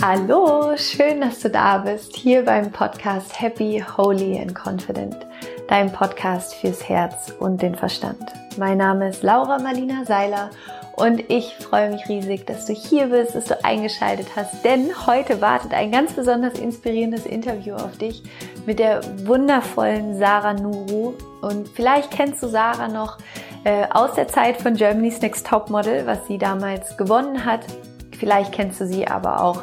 Hallo, schön, dass du da bist, hier beim Podcast Happy, Holy and Confident, dein Podcast fürs Herz und den Verstand. Mein Name ist Laura Marlina Seiler und ich freue mich riesig, dass du hier bist, dass du eingeschaltet hast, denn heute wartet ein ganz besonders inspirierendes Interview auf dich mit der wundervollen Sarah Nuru. Und vielleicht kennst du Sarah noch äh, aus der Zeit von Germany's Next Top Model, was sie damals gewonnen hat Vielleicht kennst du sie aber auch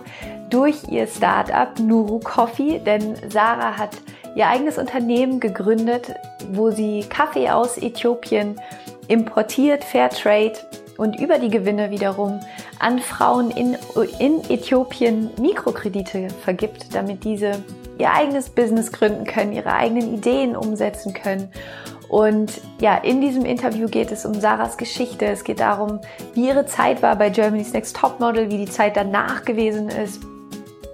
durch ihr Startup Nuru Coffee, denn Sarah hat ihr eigenes Unternehmen gegründet, wo sie Kaffee aus Äthiopien importiert, Fairtrade und über die Gewinne wiederum an Frauen in, in Äthiopien Mikrokredite vergibt, damit diese ihr eigenes Business gründen können, ihre eigenen Ideen umsetzen können und ja, in diesem Interview geht es um Sarahs Geschichte. Es geht darum, wie ihre Zeit war bei Germany's Next Top Model, wie die Zeit danach gewesen ist,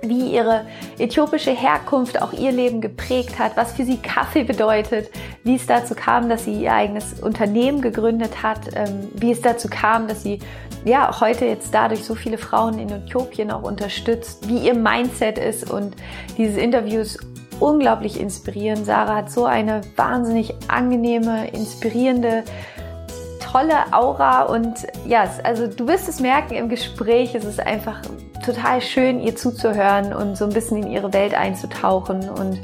wie ihre äthiopische Herkunft auch ihr Leben geprägt hat, was für sie Kaffee bedeutet, wie es dazu kam, dass sie ihr eigenes Unternehmen gegründet hat, ähm, wie es dazu kam, dass sie ja heute jetzt dadurch so viele Frauen in Äthiopien auch unterstützt, wie ihr Mindset ist und dieses Interview ist unglaublich inspirierend. Sarah hat so eine wahnsinnig angenehme, inspirierende, tolle Aura und ja, also du wirst es merken im Gespräch, es ist einfach total schön, ihr zuzuhören und so ein bisschen in ihre Welt einzutauchen und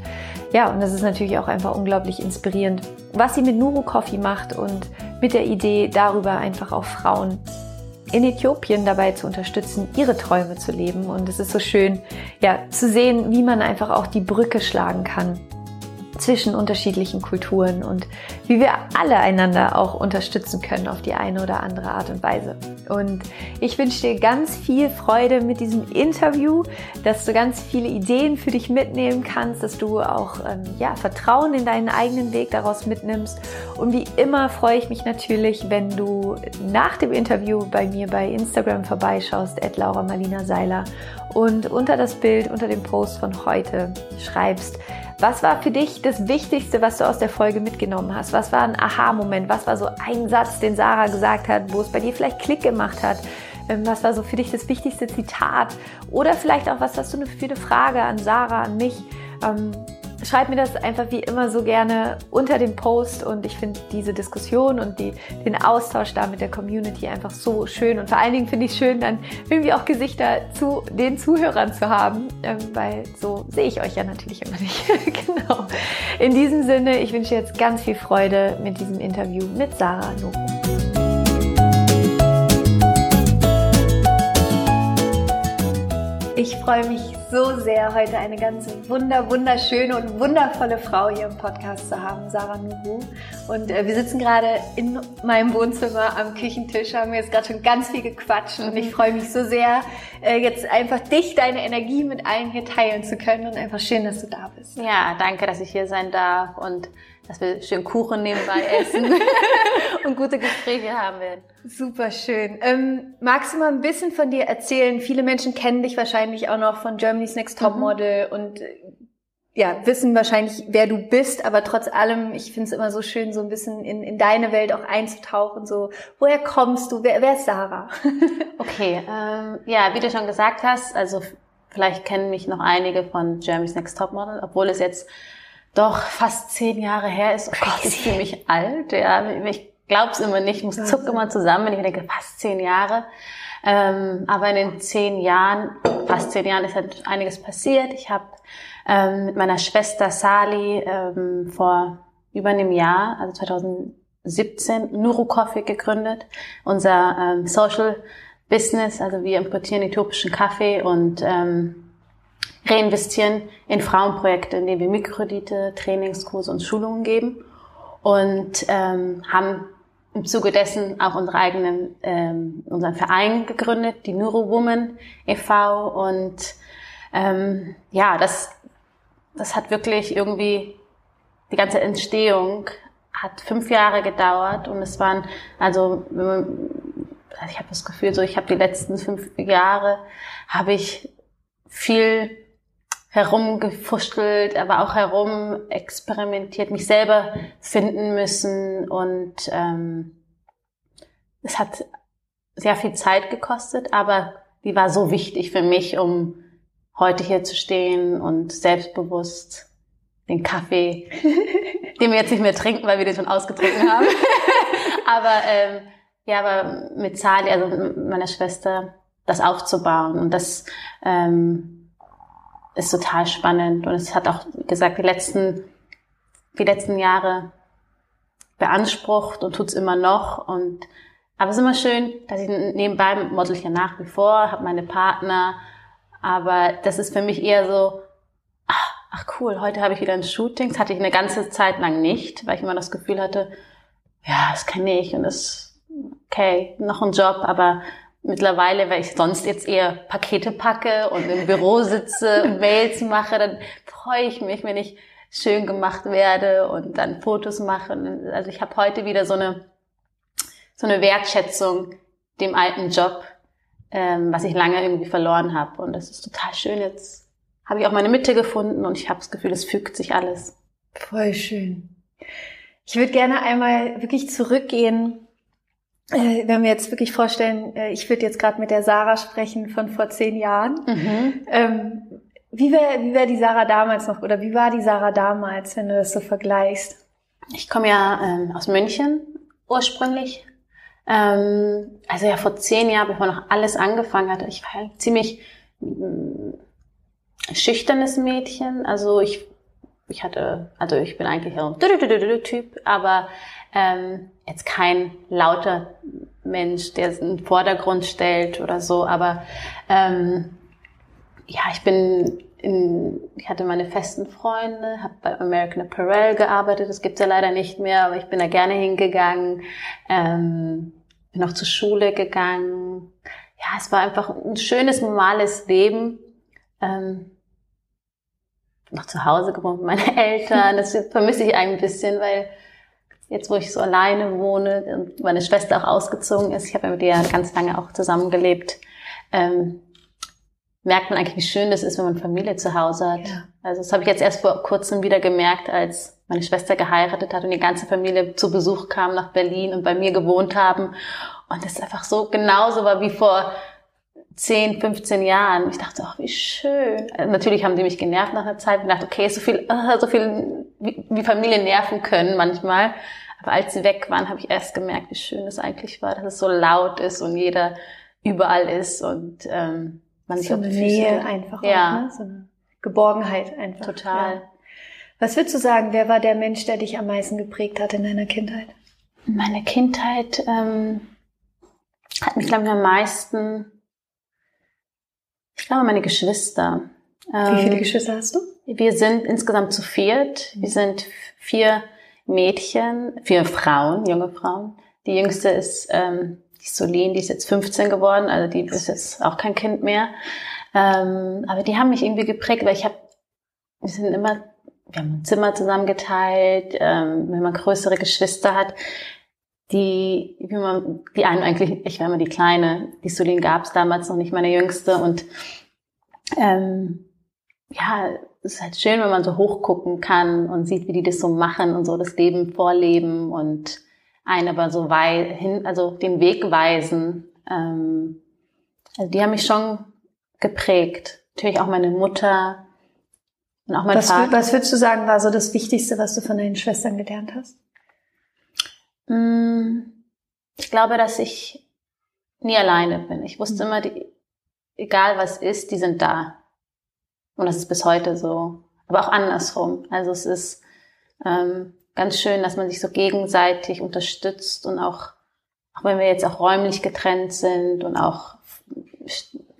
ja, und das ist natürlich auch einfach unglaublich inspirierend, was sie mit Nuru Coffee macht und mit der Idee darüber einfach auch Frauen in Äthiopien dabei zu unterstützen, ihre Träume zu leben. Und es ist so schön, ja, zu sehen, wie man einfach auch die Brücke schlagen kann zwischen unterschiedlichen Kulturen und wie wir alle einander auch unterstützen können auf die eine oder andere Art und Weise. Und ich wünsche dir ganz viel Freude mit diesem Interview, dass du ganz viele Ideen für dich mitnehmen kannst, dass du auch ähm, ja, Vertrauen in deinen eigenen Weg daraus mitnimmst. Und wie immer freue ich mich natürlich, wenn du nach dem Interview bei mir bei Instagram vorbeischaust, at Laura Marlina Seiler, und unter das Bild, unter dem Post von heute schreibst, was war für dich das Wichtigste, was du aus der Folge mitgenommen hast? Was war ein Aha-Moment? Was war so ein Satz, den Sarah gesagt hat, wo es bei dir vielleicht Klick gemacht hat? Ähm, was war so für dich das wichtigste Zitat? Oder vielleicht auch, was hast du für eine Frage an Sarah, an mich? Ähm, schreib mir das einfach wie immer so gerne unter dem Post und ich finde diese Diskussion und die, den Austausch da mit der Community einfach so schön und vor allen Dingen finde ich schön, dann irgendwie auch Gesichter zu den Zuhörern zu haben, ähm, weil so sehe ich euch ja natürlich immer nicht. genau. In diesem Sinne, ich wünsche jetzt ganz viel Freude mit diesem Interview mit Sarah Noro. Ich freue mich so sehr, heute eine ganz wunder, wunderschöne und wundervolle Frau hier im Podcast zu haben, Sarah Nuru. Und äh, wir sitzen gerade in meinem Wohnzimmer am Küchentisch, haben jetzt gerade schon ganz viel gequatscht und ich freue mich so sehr, äh, jetzt einfach dich, deine Energie mit allen hier teilen zu können und einfach schön, dass du da bist. Ja, danke, dass ich hier sein darf und dass wir schön Kuchen nebenbei essen und gute Gespräche haben werden. Super schön. Ähm, magst du mal ein bisschen von dir erzählen? Viele Menschen kennen dich wahrscheinlich auch noch von Germany's Next Top Model mhm. und äh, ja, wissen wahrscheinlich, wer du bist, aber trotz allem, ich finde es immer so schön, so ein bisschen in, in deine Welt auch einzutauchen. So, woher kommst du? Wer, wer ist Sarah? okay, ähm, ja, wie du schon gesagt hast, also vielleicht kennen mich noch einige von Germany's Next Top Model, obwohl es jetzt doch fast zehn Jahre her ist. Oh Gott, ich fühle mich alt. Ja, ich glaube es immer nicht. Ich muss zuck immer zusammen, wenn ich denke, fast zehn Jahre. Ähm, aber in den zehn Jahren, fast zehn Jahren, ist halt einiges passiert. Ich habe ähm, mit meiner Schwester Sali ähm, vor über einem Jahr, also 2017, Nuru Coffee gegründet. Unser ähm, Social Business, also wir importieren äthiopischen Kaffee und ähm, reinvestieren in Frauenprojekte, indem wir Mikrokredite, Trainingskurse und Schulungen geben und ähm, haben im Zuge dessen auch unsere eigenen, ähm, unseren Verein gegründet, die Neuro Woman e.V. Und ähm, ja, das, das hat wirklich irgendwie die ganze Entstehung hat fünf Jahre gedauert und es waren also ich habe das Gefühl so ich habe die letzten fünf Jahre habe ich viel herumgefuchtelt, aber auch herum experimentiert, mich selber finden müssen und ähm, es hat sehr viel Zeit gekostet, aber die war so wichtig für mich, um heute hier zu stehen und selbstbewusst den Kaffee, den wir jetzt nicht mehr trinken, weil wir den schon ausgetrunken haben. aber ähm, ja, aber mit Sali, also mit meiner Schwester, das aufzubauen und das ähm, ist total spannend. Und es hat auch wie gesagt die letzten die letzten Jahre beansprucht und tut's immer noch. Und aber es ist immer schön, dass ich nebenbei model ich ja nach wie vor, habe meine Partner, aber das ist für mich eher so, ach, ach cool, heute habe ich wieder ein Shooting. Das hatte ich eine ganze Zeit lang nicht, weil ich immer das Gefühl hatte, ja, das kenne ich und das okay, noch ein Job, aber mittlerweile, weil ich sonst jetzt eher Pakete packe und im Büro sitze und Mails mache, dann freue ich mich, wenn ich schön gemacht werde und dann Fotos mache. Also ich habe heute wieder so eine so eine Wertschätzung dem alten Job, ähm, was ich lange irgendwie verloren habe. Und das ist total schön. Jetzt habe ich auch meine Mitte gefunden und ich habe das Gefühl, es fügt sich alles. Voll schön. Ich würde gerne einmal wirklich zurückgehen, wenn wir jetzt wirklich vorstellen, äh, ich würde jetzt gerade mit der Sarah sprechen von vor zehn Jahren. Mhm. Ähm, wie wäre wie wär die Sarah damals noch oder wie war die Sarah damals, wenn du das so vergleichst? Ich komme ja ähm, aus München ursprünglich, ähm, also ja, vor zehn Jahren, bevor noch alles angefangen hatte, ich war ein ziemlich äh, schüchternes Mädchen. Also ich, ich hatte, also ich bin eigentlich ein Typ, aber ähm, jetzt kein lauter Mensch, der es in den Vordergrund stellt oder so. Aber ähm, ja, ich bin in, ich hatte meine festen Freunde, habe bei American Apparel gearbeitet, das gibt's ja leider nicht mehr, aber ich bin da gerne hingegangen. Ähm, bin auch zur Schule gegangen. Ja, es war einfach ein schönes, normales Leben. Ähm, noch zu Hause gewohnt mit meinen Eltern. Das vermisse ich ein bisschen, weil jetzt, wo ich so alleine wohne und meine Schwester auch ausgezogen ist, ich habe ja mit ihr ganz lange auch zusammengelebt, ähm, merkt man eigentlich, wie schön das ist, wenn man Familie zu Hause hat. Ja. Also das habe ich jetzt erst vor kurzem wieder gemerkt, als meine Schwester geheiratet hat und die ganze Familie zu Besuch kam nach Berlin und bei mir gewohnt haben. Und das einfach so genauso war wie vor 10, 15 Jahren. Ich dachte, ach, wie schön. Natürlich haben die mich genervt nach einer Zeit. Ich dachte, okay, so viel, so viel, wie, Familien nerven können manchmal. Aber als sie weg waren, habe ich erst gemerkt, wie schön es eigentlich war, dass es so laut ist und jeder überall ist und ähm, man sich so eine Nähe einfach ja. Auch, ne? so eine Geborgenheit einfach. Total. Ja. Was würdest du sagen, wer war der Mensch, der dich am meisten geprägt hat in deiner Kindheit? Meine Kindheit ähm, hat mich, glaube ich, am meisten, ich glaube, meine Geschwister. Wie viele ähm, Geschwister hast du? Wir sind insgesamt zu viert. Wir sind vier Mädchen, vier Frauen, junge Frauen. Die jüngste ist ähm, die Solin, die ist jetzt 15 geworden, also die ist jetzt auch kein Kind mehr. Ähm, aber die haben mich irgendwie geprägt, weil ich habe, wir sind immer, wir haben ein Zimmer zusammen geteilt, ähm, wenn man größere Geschwister hat, die, wie man, die einen eigentlich, ich war immer die Kleine, die Solin gab es damals noch nicht, meine Jüngste und ähm, ja, es ist halt schön, wenn man so hochgucken kann und sieht, wie die das so machen und so das Leben vorleben und einen aber so weit hin, also den Weg weisen. Ähm, also die haben mich schon geprägt. Natürlich auch meine Mutter und auch mein was, Vater. Was würdest du sagen, war so das Wichtigste, was du von deinen Schwestern gelernt hast? Mm, ich glaube, dass ich nie alleine bin. Ich wusste mhm. immer, die, egal was ist, die sind da. Und das ist bis heute so. Aber auch andersrum. Also es ist, ähm, ganz schön, dass man sich so gegenseitig unterstützt und auch, auch wenn wir jetzt auch räumlich getrennt sind und auch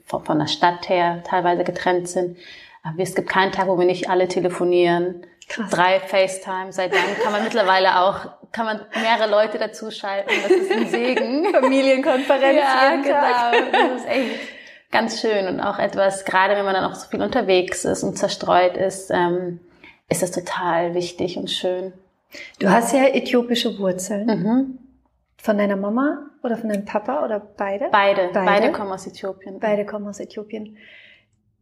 von der Stadt her teilweise getrennt sind, aber es gibt keinen Tag, wo wir nicht alle telefonieren. Krass. Drei FaceTime, seit langem kann man mittlerweile auch, kann man mehrere Leute dazuschalten. Das ist ein Segen. Familienkonferenz. Ja, genau. Das ist echt ganz schön und auch etwas, gerade wenn man dann auch so viel unterwegs ist und zerstreut ist, ähm, ist das total wichtig und schön. Du hast ja äthiopische Wurzeln. Mhm. Von deiner Mama oder von deinem Papa oder beide? Beide. Beide, beide kommen aus Äthiopien. Beide kommen aus Äthiopien.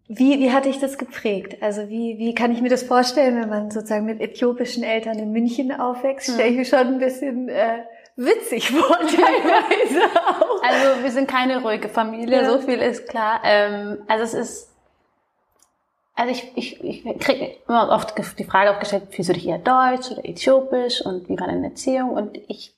Wie, wie hat dich das geprägt? Also wie, wie kann ich mir das vorstellen, wenn man sozusagen mit äthiopischen Eltern in München aufwächst? Stelle ich mir schon ein bisschen äh, witzig vor, teilweise auch. Also wir sind keine ruhige Familie, ja. so viel ist klar. Ähm, also es ist also ich, ich, ich kriege immer oft die Frage aufgestellt, fühlst du dich eher deutsch oder äthiopisch und wie war deine Erziehung? Und ich,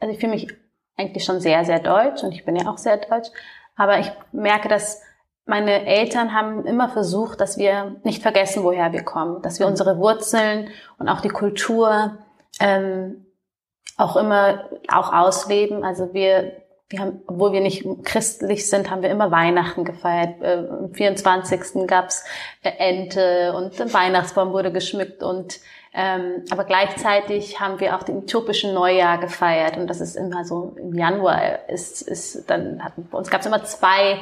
also ich fühle mich eigentlich schon sehr, sehr deutsch und ich bin ja auch sehr deutsch. Aber ich merke, dass meine Eltern haben immer versucht, dass wir nicht vergessen, woher wir kommen, dass wir unsere Wurzeln und auch die Kultur ähm, auch immer auch ausleben. Also wir wir haben, obwohl wir nicht christlich sind, haben wir immer Weihnachten gefeiert. Äh, am 24. gab's äh, Ente und ein Weihnachtsbaum wurde geschmückt und ähm, aber gleichzeitig haben wir auch den äthiopischen Neujahr gefeiert und das ist immer so im Januar ist, ist dann hatten bei uns gab es immer zwei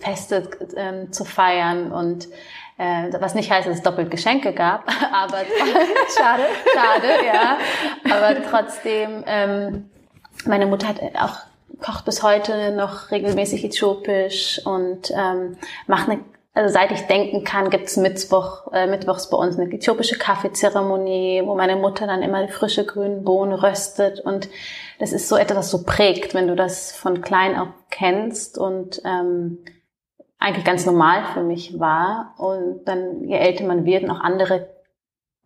Feste ähm, zu feiern und äh, was nicht heißt, dass es doppelt Geschenke gab, aber schade, schade, ja, aber trotzdem ähm, meine Mutter hat auch kocht bis heute noch regelmäßig äthiopisch und ähm, macht eine, also seit ich denken kann, gibt's Mittwoch, äh, Mittwochs bei uns eine äthiopische Kaffeezeremonie, wo meine Mutter dann immer die frische grünen Bohnen röstet. Und das ist so etwas, was so prägt, wenn du das von klein auf kennst und ähm, eigentlich ganz normal für mich war. Und dann je älter man wird und auch andere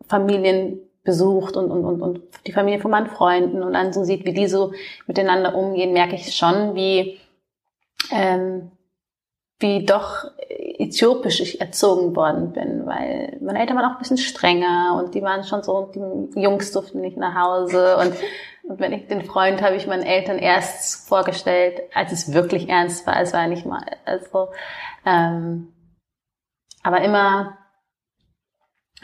Familien besucht und, und, und, und die Familie von meinen Freunden und dann so sieht, wie die so miteinander umgehen, merke ich schon, wie, ähm, wie doch äthiopisch ich erzogen worden bin, weil meine Eltern waren auch ein bisschen strenger und die waren schon so, die Jungs durften nicht nach Hause und, und wenn ich den Freund habe ich meinen Eltern erst vorgestellt, als es wirklich ernst war, es war nicht mal, also, ähm, aber immer,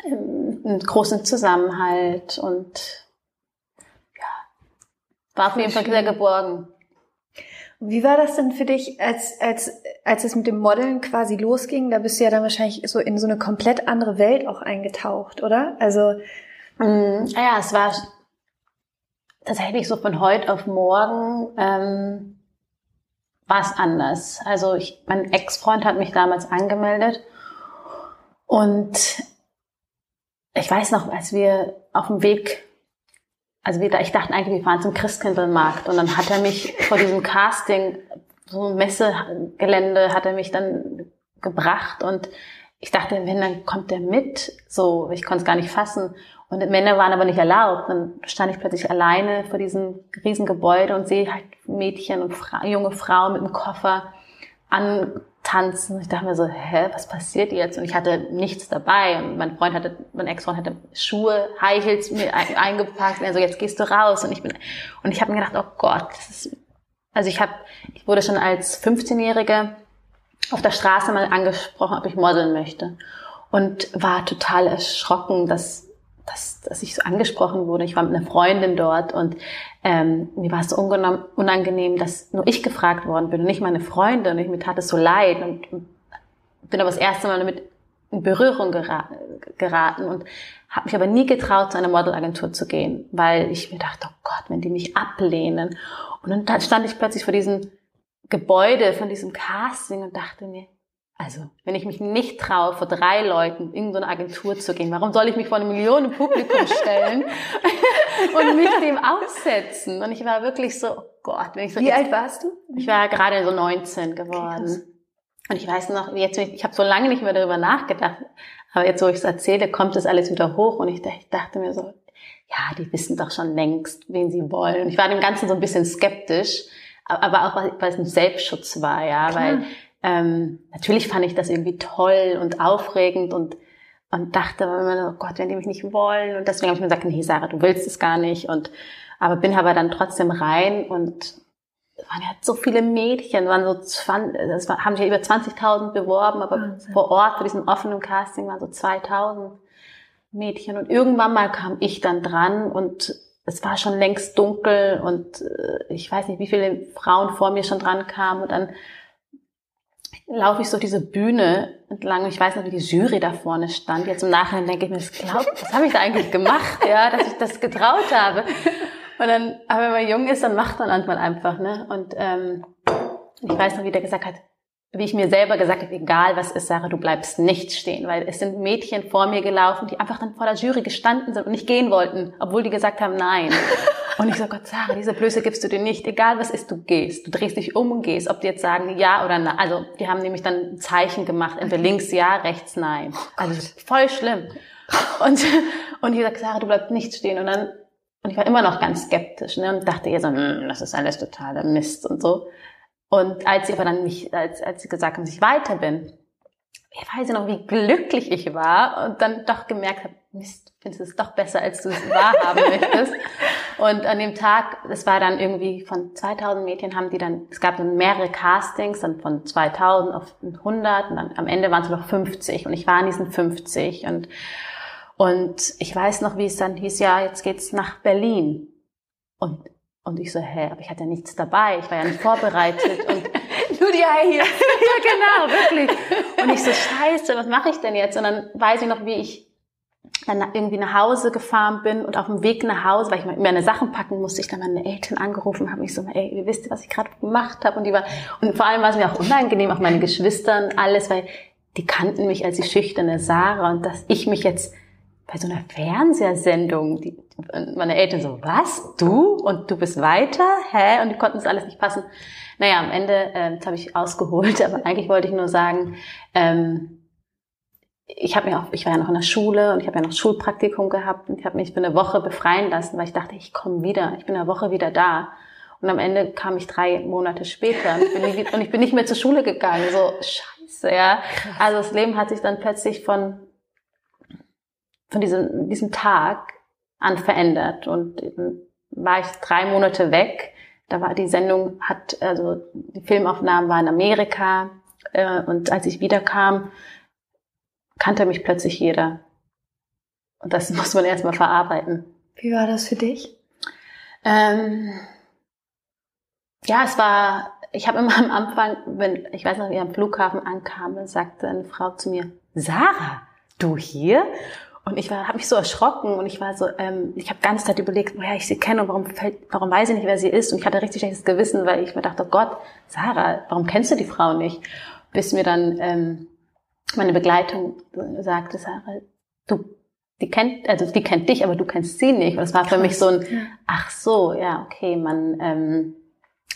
einen großen Zusammenhalt und ja, war auf jeden Fall sehr geborgen. Wie war das denn für dich, als, als, als es mit dem Modeln quasi losging? Da bist du ja dann wahrscheinlich so in so eine komplett andere Welt auch eingetaucht, oder? Also. Mm, ja, es war tatsächlich so von heute auf morgen ähm, war es anders. Also ich, mein Ex-Freund hat mich damals angemeldet und ich weiß noch, als wir auf dem Weg, also wir, ich dachte eigentlich, wir fahren zum Christkindlmarkt und dann hat er mich vor diesem Casting, so Messegelände, hat er mich dann gebracht und ich dachte, wenn, dann kommt er mit. So, ich konnte es gar nicht fassen. Und Männer waren aber nicht erlaubt. Dann stand ich plötzlich alleine vor diesem riesen Gebäude und sehe halt Mädchen und Fra junge Frauen mit dem Koffer an tanzen. Ich dachte mir so, hä, was passiert jetzt? Und ich hatte nichts dabei. Und mein Freund hatte, mein Ex-Freund hatte Schuhe, High Heels mir eingepackt. Und er so, jetzt gehst du raus. Und ich bin, und ich habe mir gedacht, oh Gott, das ist, also ich habe, ich wurde schon als 15-Jährige auf der Straße mal angesprochen, ob ich modeln möchte. Und war total erschrocken, dass dass, dass ich so angesprochen wurde. Ich war mit einer Freundin dort und ähm, mir war es so unangenehm, dass nur ich gefragt worden bin und nicht meine Freundin. Und ich, mir tat es so leid und, und bin aber das erste Mal damit in Berührung geraten und habe mich aber nie getraut, zu einer Modelagentur zu gehen, weil ich mir dachte, oh Gott, wenn die mich ablehnen. Und dann stand ich plötzlich vor diesem Gebäude, von diesem Casting und dachte mir, also, wenn ich mich nicht traue, vor drei Leuten in so eine Agentur zu gehen, warum soll ich mich vor einem Millionen Publikum stellen und mich dem aussetzen? Und ich war wirklich so, oh Gott, wenn ich so. Wie alt warst du? Ich war gerade so 19 geworden. Okay, und ich weiß noch, jetzt, ich habe so lange nicht mehr darüber nachgedacht, aber jetzt, wo ich es erzähle, kommt das alles wieder hoch und ich, ich dachte mir so, ja, die wissen doch schon längst, wen sie wollen. Und ich war dem Ganzen so ein bisschen skeptisch, aber auch, weil es ein Selbstschutz war, ja, Klar. weil ähm, natürlich fand ich das irgendwie toll und aufregend und, und dachte immer, oh Gott, wenn die mich nicht wollen. Und deswegen habe ich mir gesagt, nee, Sarah, du willst es gar nicht. Und aber bin aber dann trotzdem rein und es waren ja so viele Mädchen, waren so 20, es haben sich ja über 20.000 beworben, aber Wahnsinn. vor Ort für diesen offenen Casting waren so 2.000 Mädchen. Und irgendwann mal kam ich dann dran und es war schon längst dunkel und äh, ich weiß nicht, wie viele Frauen vor mir schon dran kamen und dann laufe ich so diese Bühne entlang ich weiß noch, wie die Jury da vorne stand. Jetzt im Nachhinein denke ich mir, das glaub, was habe ich da eigentlich gemacht, ja, dass ich das getraut habe. Und dann, aber wenn man jung ist, dann macht man manchmal einfach, ne? Und ähm, ich weiß noch, wie der gesagt hat, wie ich mir selber gesagt habe, egal was ist, Sarah, du bleibst nicht stehen, weil es sind Mädchen vor mir gelaufen, die einfach dann vor der Jury gestanden sind und nicht gehen wollten, obwohl die gesagt haben, nein. Und ich so, Gott, Sarah, diese Blöße gibst du dir nicht. Egal was ist, du gehst. Du drehst dich um und gehst. Ob die jetzt sagen ja oder nein. Also die haben nämlich dann ein Zeichen gemacht. Entweder links ja, rechts nein. Oh also voll schlimm. Und, und ich gesagt, Sarah, du bleibst nicht stehen. Und dann, und ich war immer noch ganz skeptisch ne, und dachte ihr so, hm, das ist alles totaler Mist und so. Und als sie aber dann mich, als, als sie gesagt haben, dass ich weiter bin, ich weiß noch, wie glücklich ich war und dann doch gemerkt habe, Mist, findest du es doch besser, als du es wahrhaben möchtest. Und an dem Tag, es war dann irgendwie von 2000 Mädchen haben die dann, es gab dann mehrere Castings, dann von 2000 auf 100 und dann am Ende waren es noch 50 und ich war in diesen 50 und und ich weiß noch, wie es dann hieß, ja, jetzt geht's nach Berlin. Und, und ich so, hä, aber ich hatte ja nichts dabei, ich war ja nicht vorbereitet und nur die High Heels. ja, genau, wirklich. Und ich so, scheiße, was mache ich denn jetzt? Und dann weiß ich noch, wie ich dann irgendwie nach Hause gefahren bin und auf dem Weg nach Hause, weil ich meine Sachen packen musste, ich dann meine Eltern angerufen habe, mich so, ey, ihr wisst, was ich gerade gemacht habe und die war und vor allem war es mir auch unangenehm, auch meine Geschwistern alles, weil die kannten mich als die schüchterne Sarah und dass ich mich jetzt bei so einer Fernsehsendung, die, meine Eltern so, was, du und du bist weiter, hä? Und die konnten es alles nicht passen. Naja, am Ende, äh, jetzt habe ich ausgeholt, aber eigentlich wollte ich nur sagen, ähm, ich habe mir auch, ich war ja noch in der Schule und ich habe ja noch Schulpraktikum gehabt und ich habe mich für eine Woche befreien lassen, weil ich dachte, ich komme wieder, ich bin eine Woche wieder da. Und am Ende kam ich drei Monate später und ich bin nicht, und ich bin nicht mehr zur Schule gegangen. So scheiße, ja. Also das Leben hat sich dann plötzlich von von diesem diesem Tag an verändert und war ich drei Monate weg. Da war die Sendung hat also die Filmaufnahmen waren in Amerika äh, und als ich wiederkam kannte mich plötzlich jeder. Und das muss man erstmal verarbeiten. Wie war das für dich? Ähm, ja, es war, ich habe immer am Anfang, wenn, ich weiß noch, wie ich am Flughafen ankam, sagte eine Frau zu mir, Sarah, du hier? Und ich war, habe mich so erschrocken und ich war so, ähm, ich habe ganze Zeit überlegt, woher ich sie kenne und warum, fällt, warum weiß ich nicht, wer sie ist. Und ich hatte richtig schlechtes Gewissen, weil ich mir dachte, oh Gott, Sarah, warum kennst du die Frau nicht? Bis mir dann ähm, meine Begleitung sagte, Sarah, du, die kennt, also die kennt dich, aber du kennst sie nicht. Und es war für mich so ein, ach so, ja, okay, man, ähm,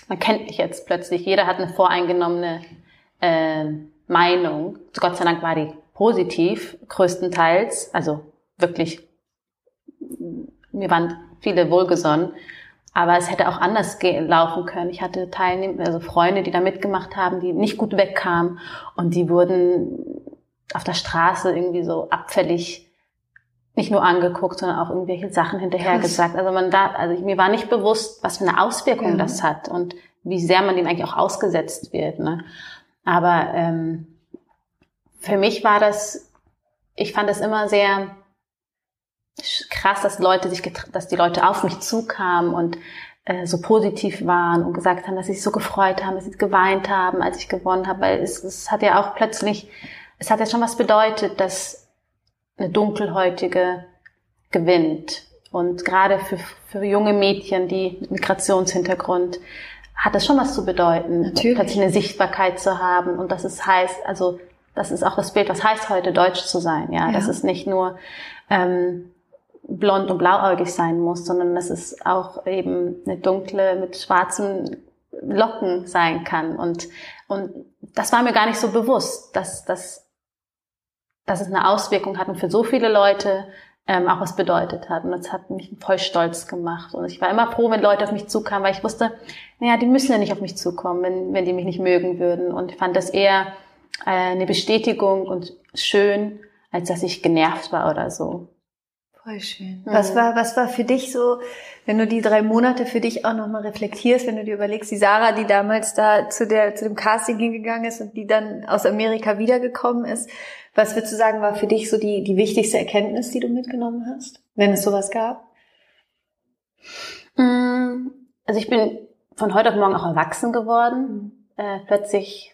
man kennt mich jetzt plötzlich. Jeder hat eine voreingenommene äh, Meinung. Gott sei Dank war die positiv, größtenteils, also wirklich, mir waren viele wohlgesonnen. Aber es hätte auch anders laufen können. Ich hatte Teilnehmer, also Freunde, die da mitgemacht haben, die nicht gut wegkamen und die wurden auf der Straße irgendwie so abfällig nicht nur angeguckt, sondern auch irgendwelche Sachen hinterher gesagt. Also man da, also mir war nicht bewusst, was für eine Auswirkung ja. das hat und wie sehr man dem eigentlich auch ausgesetzt wird. Ne? Aber ähm, für mich war das, ich fand das immer sehr krass, dass Leute sich, dass die Leute auf mich zukamen und äh, so positiv waren und gesagt haben, dass sie sich so gefreut haben, dass sie geweint haben, als ich gewonnen habe, weil es, es hat ja auch plötzlich, es hat ja schon was bedeutet, dass eine dunkelhäutige gewinnt. Und gerade für, für junge Mädchen, die Migrationshintergrund, hat das schon was zu bedeuten, Natürlich. plötzlich eine Sichtbarkeit zu haben. Und das ist heißt, also das ist auch das Bild, was heißt heute Deutsch zu sein. Ja, ja. das ist nicht nur ähm, blond und blauäugig sein muss, sondern dass es auch eben eine dunkle mit schwarzen Locken sein kann. Und, und das war mir gar nicht so bewusst, dass, dass, dass es eine Auswirkung hat und für so viele Leute ähm, auch was bedeutet hat. Und das hat mich voll stolz gemacht. Und ich war immer froh, wenn Leute auf mich zukamen, weil ich wusste, naja, die müssen ja nicht auf mich zukommen, wenn, wenn die mich nicht mögen würden. Und ich fand das eher eine Bestätigung und schön, als dass ich genervt war oder so. Voll schön. Mhm. Was war, was war für dich so, wenn du die drei Monate für dich auch nochmal reflektierst, wenn du dir überlegst, die Sarah, die damals da zu der, zu dem Casting hingegangen ist und die dann aus Amerika wiedergekommen ist, was würdest du sagen, war für dich so die, die wichtigste Erkenntnis, die du mitgenommen hast, wenn es sowas gab? Mm, also ich bin von heute auf morgen auch erwachsen geworden. Mhm. Äh, plötzlich,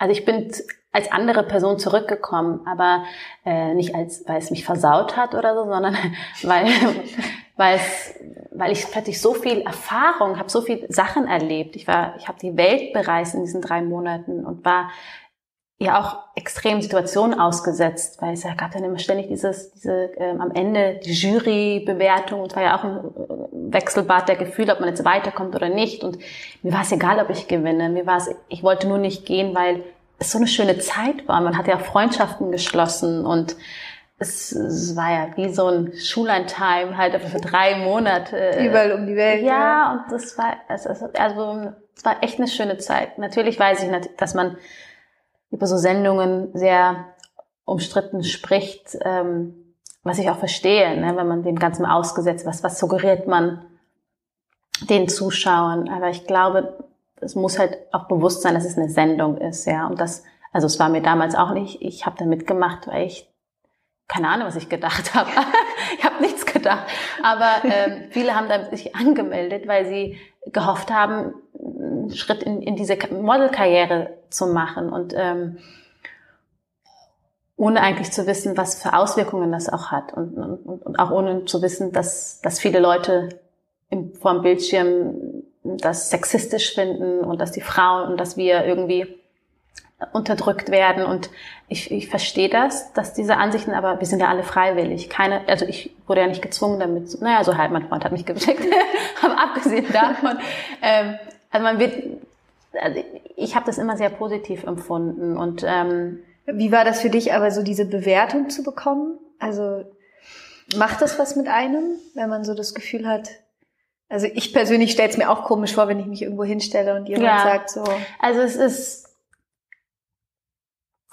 also ich bin als andere Person zurückgekommen, aber äh, nicht als, weil es mich versaut hat oder so, sondern weil, weil es, weil ich plötzlich so viel Erfahrung habe, so viel Sachen erlebt. Ich war, ich habe die Welt bereist in diesen drei Monaten und war ja auch extremen Situationen ausgesetzt, weil es ja gab dann immer ständig dieses, diese ähm, am Ende die Jurybewertung und war ja auch ein äh, Wechselbad der Gefühle, ob man jetzt weiterkommt oder nicht. Und mir war es egal, ob ich gewinne. Mir war es, ich wollte nur nicht gehen, weil es so eine schöne Zeit war. Man hat ja Freundschaften geschlossen und es, es war ja wie so ein Schulantime halt für drei Monate. Überall um die Welt. Ja, ja. und das war, also, also, es war echt eine schöne Zeit. Natürlich weiß ich, dass man über so Sendungen sehr umstritten spricht, ähm, was ich auch verstehe, ne, wenn man dem Ganzen ausgesetzt, was, was suggeriert man den Zuschauern. Aber ich glaube, es muss halt auch bewusst sein, dass es eine Sendung ist, ja. Und das, also es war mir damals auch nicht, ich habe da mitgemacht, weil ich keine Ahnung, was ich gedacht habe. ich habe nichts gedacht. Aber ähm, viele haben da sich angemeldet, weil sie gehofft haben, einen Schritt in, in diese Modelkarriere zu machen und ähm, ohne eigentlich zu wissen, was für Auswirkungen das auch hat und, und, und auch ohne zu wissen, dass, dass viele Leute im, vor dem Bildschirm das sexistisch finden und dass die Frauen und dass wir irgendwie unterdrückt werden und ich, ich verstehe das, dass diese Ansichten, aber wir sind ja alle freiwillig. Keine, also ich wurde ja nicht gezwungen damit. Naja, so halt, mein Freund hat mich geschickt. aber abgesehen davon, ähm, also man wird, also ich habe das immer sehr positiv empfunden und ähm, wie war das für dich, aber so diese Bewertung zu bekommen? Also macht das was mit einem, wenn man so das Gefühl hat? Also ich persönlich stelle es mir auch komisch vor, wenn ich mich irgendwo hinstelle und jemand ja. sagt so. Also es ist,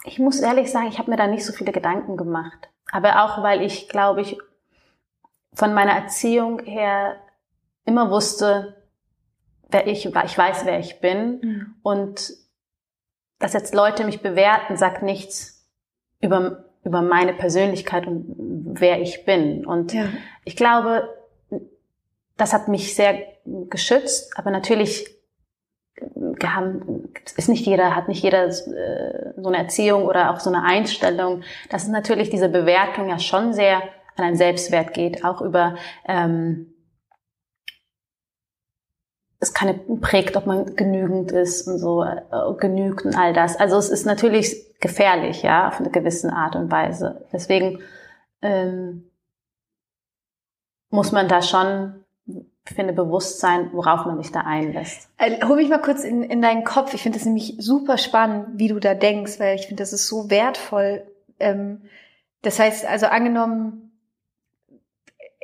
ich muss ehrlich sagen, ich habe mir da nicht so viele Gedanken gemacht. Aber auch weil ich, glaube ich, von meiner Erziehung her immer wusste, wer ich. Ich weiß, wer ich bin. Mhm. Und dass jetzt Leute mich bewerten, sagt nichts über, über meine Persönlichkeit und wer ich bin. Und ja. ich glaube, das hat mich sehr geschützt. Aber natürlich haben, ist nicht jeder, hat nicht jeder äh, so eine Erziehung oder auch so eine Einstellung. Das ist natürlich diese Bewertung ja schon sehr an einen Selbstwert geht, auch über ähm, es keine prägt, ob man genügend ist und so äh, genügt und all das. Also es ist natürlich gefährlich, ja, auf eine gewisse Art und Weise. Deswegen ähm, muss man da schon, finde, bewusst sein, worauf man sich da einlässt. Äh, hol mich mal kurz in, in deinen Kopf. Ich finde das nämlich super spannend, wie du da denkst, weil ich finde, das ist so wertvoll. Ähm, das heißt, also angenommen,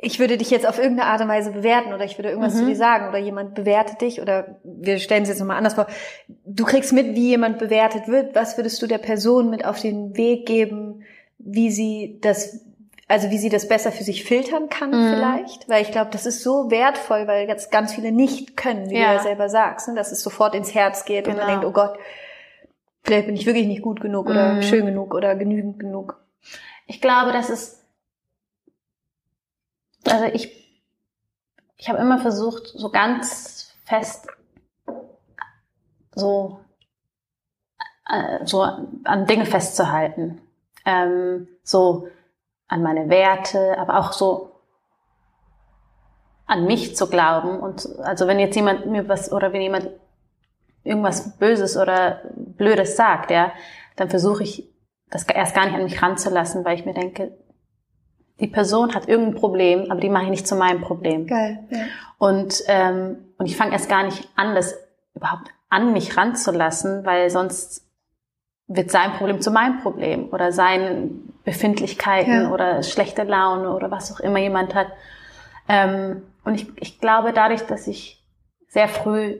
ich würde dich jetzt auf irgendeine Art und Weise bewerten oder ich würde irgendwas mhm. zu dir sagen oder jemand bewertet dich oder wir stellen es jetzt nochmal anders vor. Du kriegst mit, wie jemand bewertet wird. Was würdest du der Person mit auf den Weg geben, wie sie das, also wie sie das besser für sich filtern kann mhm. vielleicht? Weil ich glaube, das ist so wertvoll, weil jetzt ganz viele nicht können, wie ja. du ja selber sagst, ne? dass es sofort ins Herz geht genau. und man genau. denkt, oh Gott, vielleicht bin ich wirklich nicht gut genug oder mhm. schön genug oder genügend genug. Ich glaube, das ist also ich, ich habe immer versucht, so ganz fest so, äh, so an Dinge festzuhalten. Ähm, so an meine Werte, aber auch so an mich zu glauben. Und also wenn jetzt jemand mir was oder wenn jemand irgendwas Böses oder Blödes sagt, ja, dann versuche ich das erst gar nicht an mich ranzulassen, weil ich mir denke, die Person hat irgendein Problem, aber die mache ich nicht zu meinem Problem. Geil. Ja. Und, ähm, und ich fange erst gar nicht an, das überhaupt an mich ranzulassen, weil sonst wird sein Problem zu meinem Problem oder seine Befindlichkeiten ja. oder schlechte Laune oder was auch immer jemand hat. Ähm, und ich, ich glaube, dadurch, dass ich sehr früh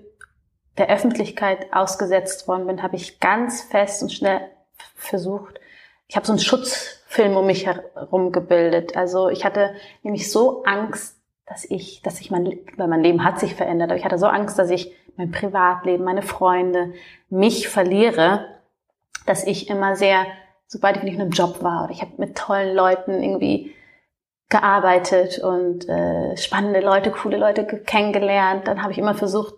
der Öffentlichkeit ausgesetzt worden bin, habe ich ganz fest und schnell versucht, ich habe so einen Schutzfilm um mich herum gebildet. Also ich hatte nämlich so Angst, dass ich, dass ich mein, weil mein Leben hat sich verändert, aber ich hatte so Angst, dass ich mein Privatleben, meine Freunde, mich verliere, dass ich immer sehr, sobald ich in einem Job war oder ich habe mit tollen Leuten irgendwie gearbeitet und äh, spannende Leute, coole Leute kennengelernt, dann habe ich immer versucht,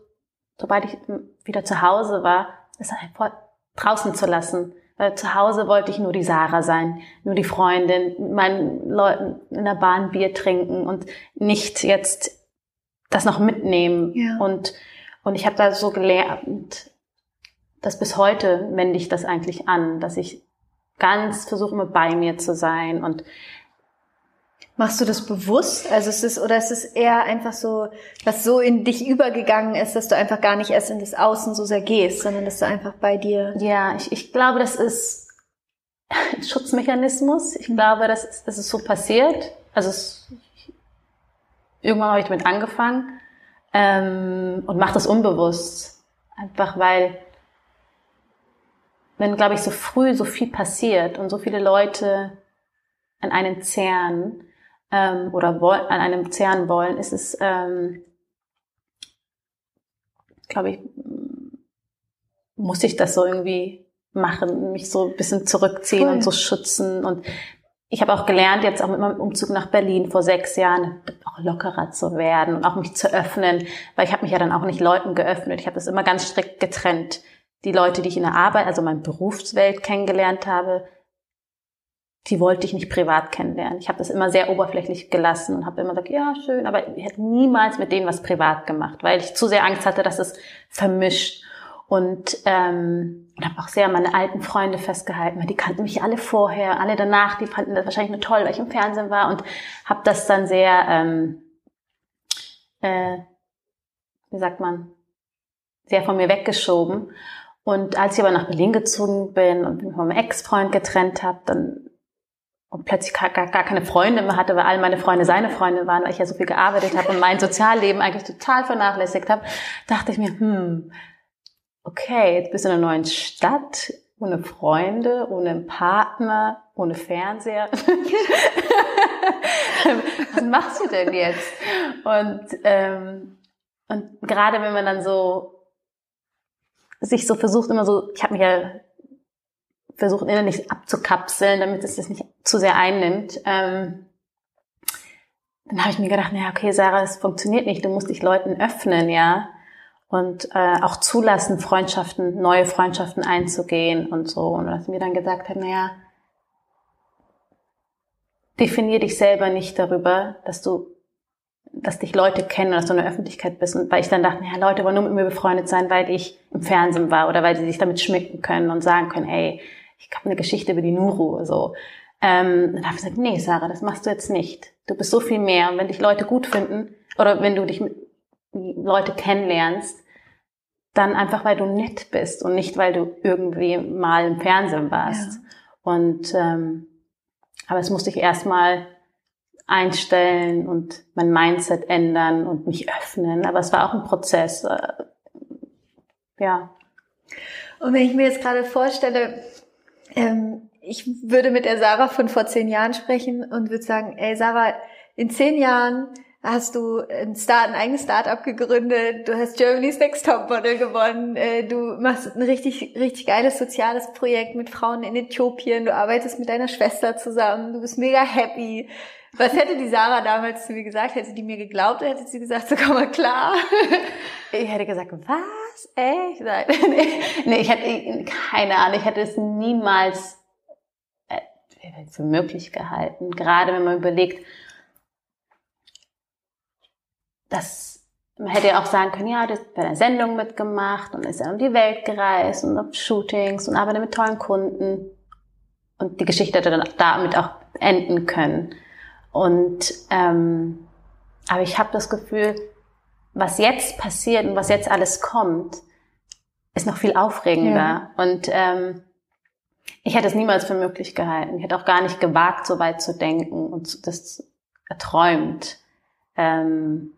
sobald ich wieder zu Hause war, das einfach draußen zu lassen weil zu Hause wollte ich nur die Sarah sein, nur die Freundin, mit meinen Leuten in der Bahn Bier trinken und nicht jetzt das noch mitnehmen. Ja. Und, und ich habe da so gelernt, das bis heute wende ich das eigentlich an, dass ich ganz versuche immer bei mir zu sein und Machst du das bewusst? Also ist es oder ist es eher einfach so, was so in dich übergegangen ist, dass du einfach gar nicht erst in das Außen so sehr gehst, sondern dass du einfach bei dir. Ja, ich, ich glaube, das ist ein Schutzmechanismus. Ich glaube, das ist, das ist so passiert. Also es, irgendwann habe ich damit angefangen ähm, und mache das unbewusst, einfach weil wenn, glaube ich, so früh so viel passiert und so viele Leute an einen zehren ähm, oder wollen, an einem zehren wollen, ist es, ähm, glaube ich, muss ich das so irgendwie machen, mich so ein bisschen zurückziehen cool. und so schützen. Und ich habe auch gelernt, jetzt auch mit meinem Umzug nach Berlin vor sechs Jahren, auch lockerer zu werden und auch mich zu öffnen, weil ich habe mich ja dann auch nicht Leuten geöffnet. Ich habe das immer ganz strikt getrennt die Leute, die ich in der Arbeit, also meine Berufswelt kennengelernt habe, die wollte ich nicht privat kennenlernen. Ich habe das immer sehr oberflächlich gelassen und habe immer gesagt, ja, schön, aber ich hätte niemals mit denen was privat gemacht, weil ich zu sehr Angst hatte, dass es vermischt. Und, ähm, und habe auch sehr meine alten Freunde festgehalten, weil die kannten mich alle vorher, alle danach, die fanden das wahrscheinlich nur toll, weil ich im Fernsehen war und habe das dann sehr, ähm, äh, wie sagt man, sehr von mir weggeschoben und als ich aber nach Berlin gezogen bin und mich meinem Ex-Freund getrennt habe, dann und plötzlich gar, gar, keine Freunde mehr hatte, weil all meine Freunde seine Freunde waren, weil ich ja so viel gearbeitet habe und mein Sozialleben eigentlich total vernachlässigt habe, dachte ich mir, hm, okay, jetzt bist du in einer neuen Stadt, ohne Freunde, ohne Partner, ohne Fernseher. Was machst du denn jetzt? Und, ähm, und gerade wenn man dann so sich so versucht immer so, ich habe mich ja versucht innerlich abzukapseln, damit es das nicht zu sehr einnimmt. Ähm, dann habe ich mir gedacht, naja, okay, Sarah, es funktioniert nicht, du musst dich Leuten öffnen, ja. Und äh, auch zulassen, Freundschaften, neue Freundschaften einzugehen und so. Und dass mir dann gesagt hat, naja, definier dich selber nicht darüber, dass du dass dich Leute kennen dass du in der Öffentlichkeit bist. Und weil ich dann dachte, ja, Leute wollen nur mit mir befreundet sein, weil ich im Fernsehen war oder weil sie sich damit schmücken können und sagen können, ey, ich habe eine Geschichte über die Nuru. So. Ähm, dann habe ich gesagt, nee, Sarah, das machst du jetzt nicht. Du bist so viel mehr. Und wenn dich Leute gut finden oder wenn du dich mit Leute kennenlernst, dann einfach, weil du nett bist und nicht, weil du irgendwie mal im Fernsehen warst. Ja. Und ähm, aber es musste ich erstmal einstellen und mein Mindset ändern und mich öffnen. Aber es war auch ein Prozess. Äh, ja. Und wenn ich mir jetzt gerade vorstelle, ähm, ich würde mit der Sarah von vor zehn Jahren sprechen und würde sagen, ey Sarah, in zehn Jahren hast du ein, Start, ein eigenes Startup gegründet, du hast Germany's Next Top Model gewonnen, äh, du machst ein richtig, richtig geiles soziales Projekt mit Frauen in Äthiopien, du arbeitest mit deiner Schwester zusammen, du bist mega happy, was hätte die Sarah damals zu mir gesagt? Hätte die mir geglaubt hätte sie gesagt, so komm mal klar? Ich hätte gesagt, was? Echt? nee, ich hätte keine Ahnung. Ich hätte es niemals äh, für möglich gehalten. Gerade wenn man überlegt, dass man hätte ja auch sagen können, ja, du hast bei einer Sendung mitgemacht und ist ja um die Welt gereist und auf Shootings und arbeitet mit tollen Kunden. Und die Geschichte hätte dann damit auch enden können. Und ähm, aber ich habe das Gefühl, was jetzt passiert und was jetzt alles kommt, ist noch viel aufregender. Ja. Und ähm, ich hätte es niemals für möglich gehalten. Ich hätte auch gar nicht gewagt, so weit zu denken und das erträumt. Ähm,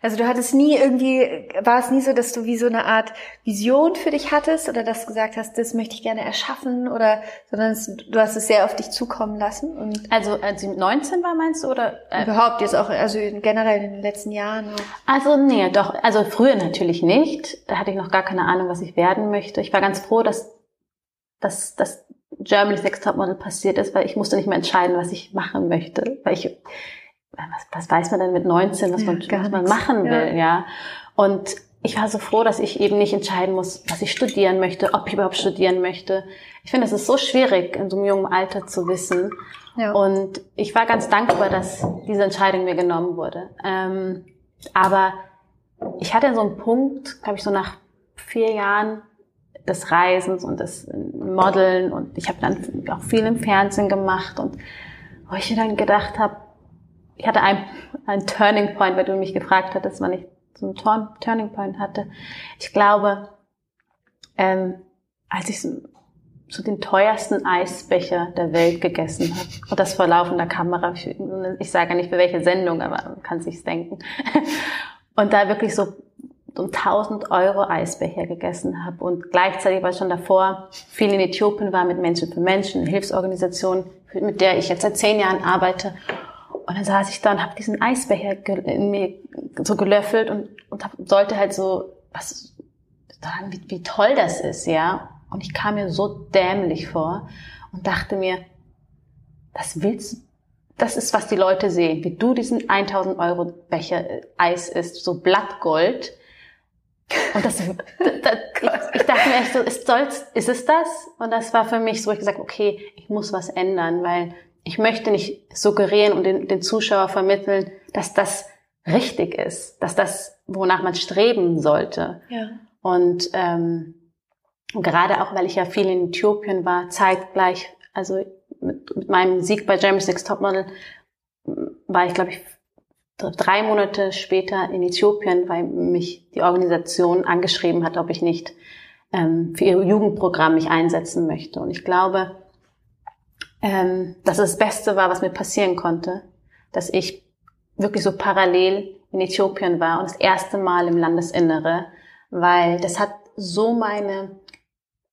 also du hattest nie irgendwie, war es nie so, dass du wie so eine Art Vision für dich hattest oder dass du gesagt hast, das möchte ich gerne erschaffen oder, sondern es, du hast es sehr auf dich zukommen lassen und. Also, als sie 19 war, meinst du, oder? Äh, überhaupt jetzt auch, also generell in den letzten Jahren. Also, nee, doch, also früher natürlich nicht. Da hatte ich noch gar keine Ahnung, was ich werden möchte. Ich war ganz froh, dass, dass, dass Germany's Next Topmodel passiert ist, weil ich musste nicht mehr entscheiden, was ich machen möchte, weil ich, was, was weiß man denn mit 19, was, ja, man, was man machen will, ja. ja. Und ich war so froh, dass ich eben nicht entscheiden muss, was ich studieren möchte, ob ich überhaupt studieren möchte. Ich finde, es ist so schwierig, in so einem jungen Alter zu wissen. Ja. Und ich war ganz dankbar, dass diese Entscheidung mir genommen wurde. Ähm, aber ich hatte so einen Punkt, glaube ich, so nach vier Jahren des Reisens und des Modeln und ich habe dann auch viel im Fernsehen gemacht und wo ich dann gedacht habe, ich hatte ein, ein Turning Point, weil du mich gefragt hattest, wann ich so einen Turning Point hatte. Ich glaube, ähm, als ich so, so den teuersten Eisbecher der Welt gegessen habe, und das vor laufender Kamera, ich, ich sage nicht für welche Sendung, aber man kann sich's denken, und da wirklich so um 1000 Euro Eisbecher gegessen habe. Und gleichzeitig war schon davor viel in Äthiopien war mit Menschen für Menschen, Hilfsorganisation, mit der ich jetzt seit zehn Jahren arbeite und dann saß ich da und habe diesen Eisbecher in mir so gelöffelt und, und hab, sollte halt so, was, wie, wie toll das ist, ja. Und ich kam mir so dämlich vor und dachte mir, das willst das ist, was die Leute sehen, wie du diesen 1000 Euro Becher äh, Eis isst, so Blattgold. Und das, das ich, ich, dachte mir echt so, ist, soll's, ist es das? Und das war für mich so, ich gesagt, okay, ich muss was ändern, weil ich möchte nicht suggerieren und den, den Zuschauer vermitteln, dass das richtig ist, dass das, wonach man streben sollte. Ja. Und ähm, gerade auch, weil ich ja viel in Äthiopien war, zeitgleich, also mit, mit meinem Sieg bei Jeremy's Next Topmodel, war ich, glaube ich, drei Monate später in Äthiopien, weil mich die Organisation angeschrieben hat, ob ich nicht ähm, für ihr Jugendprogramm mich einsetzen möchte. Und ich glaube, ähm, dass es das Beste war, was mir passieren konnte, dass ich wirklich so parallel in Äthiopien war und das erste Mal im Landesinnere, weil das hat so meine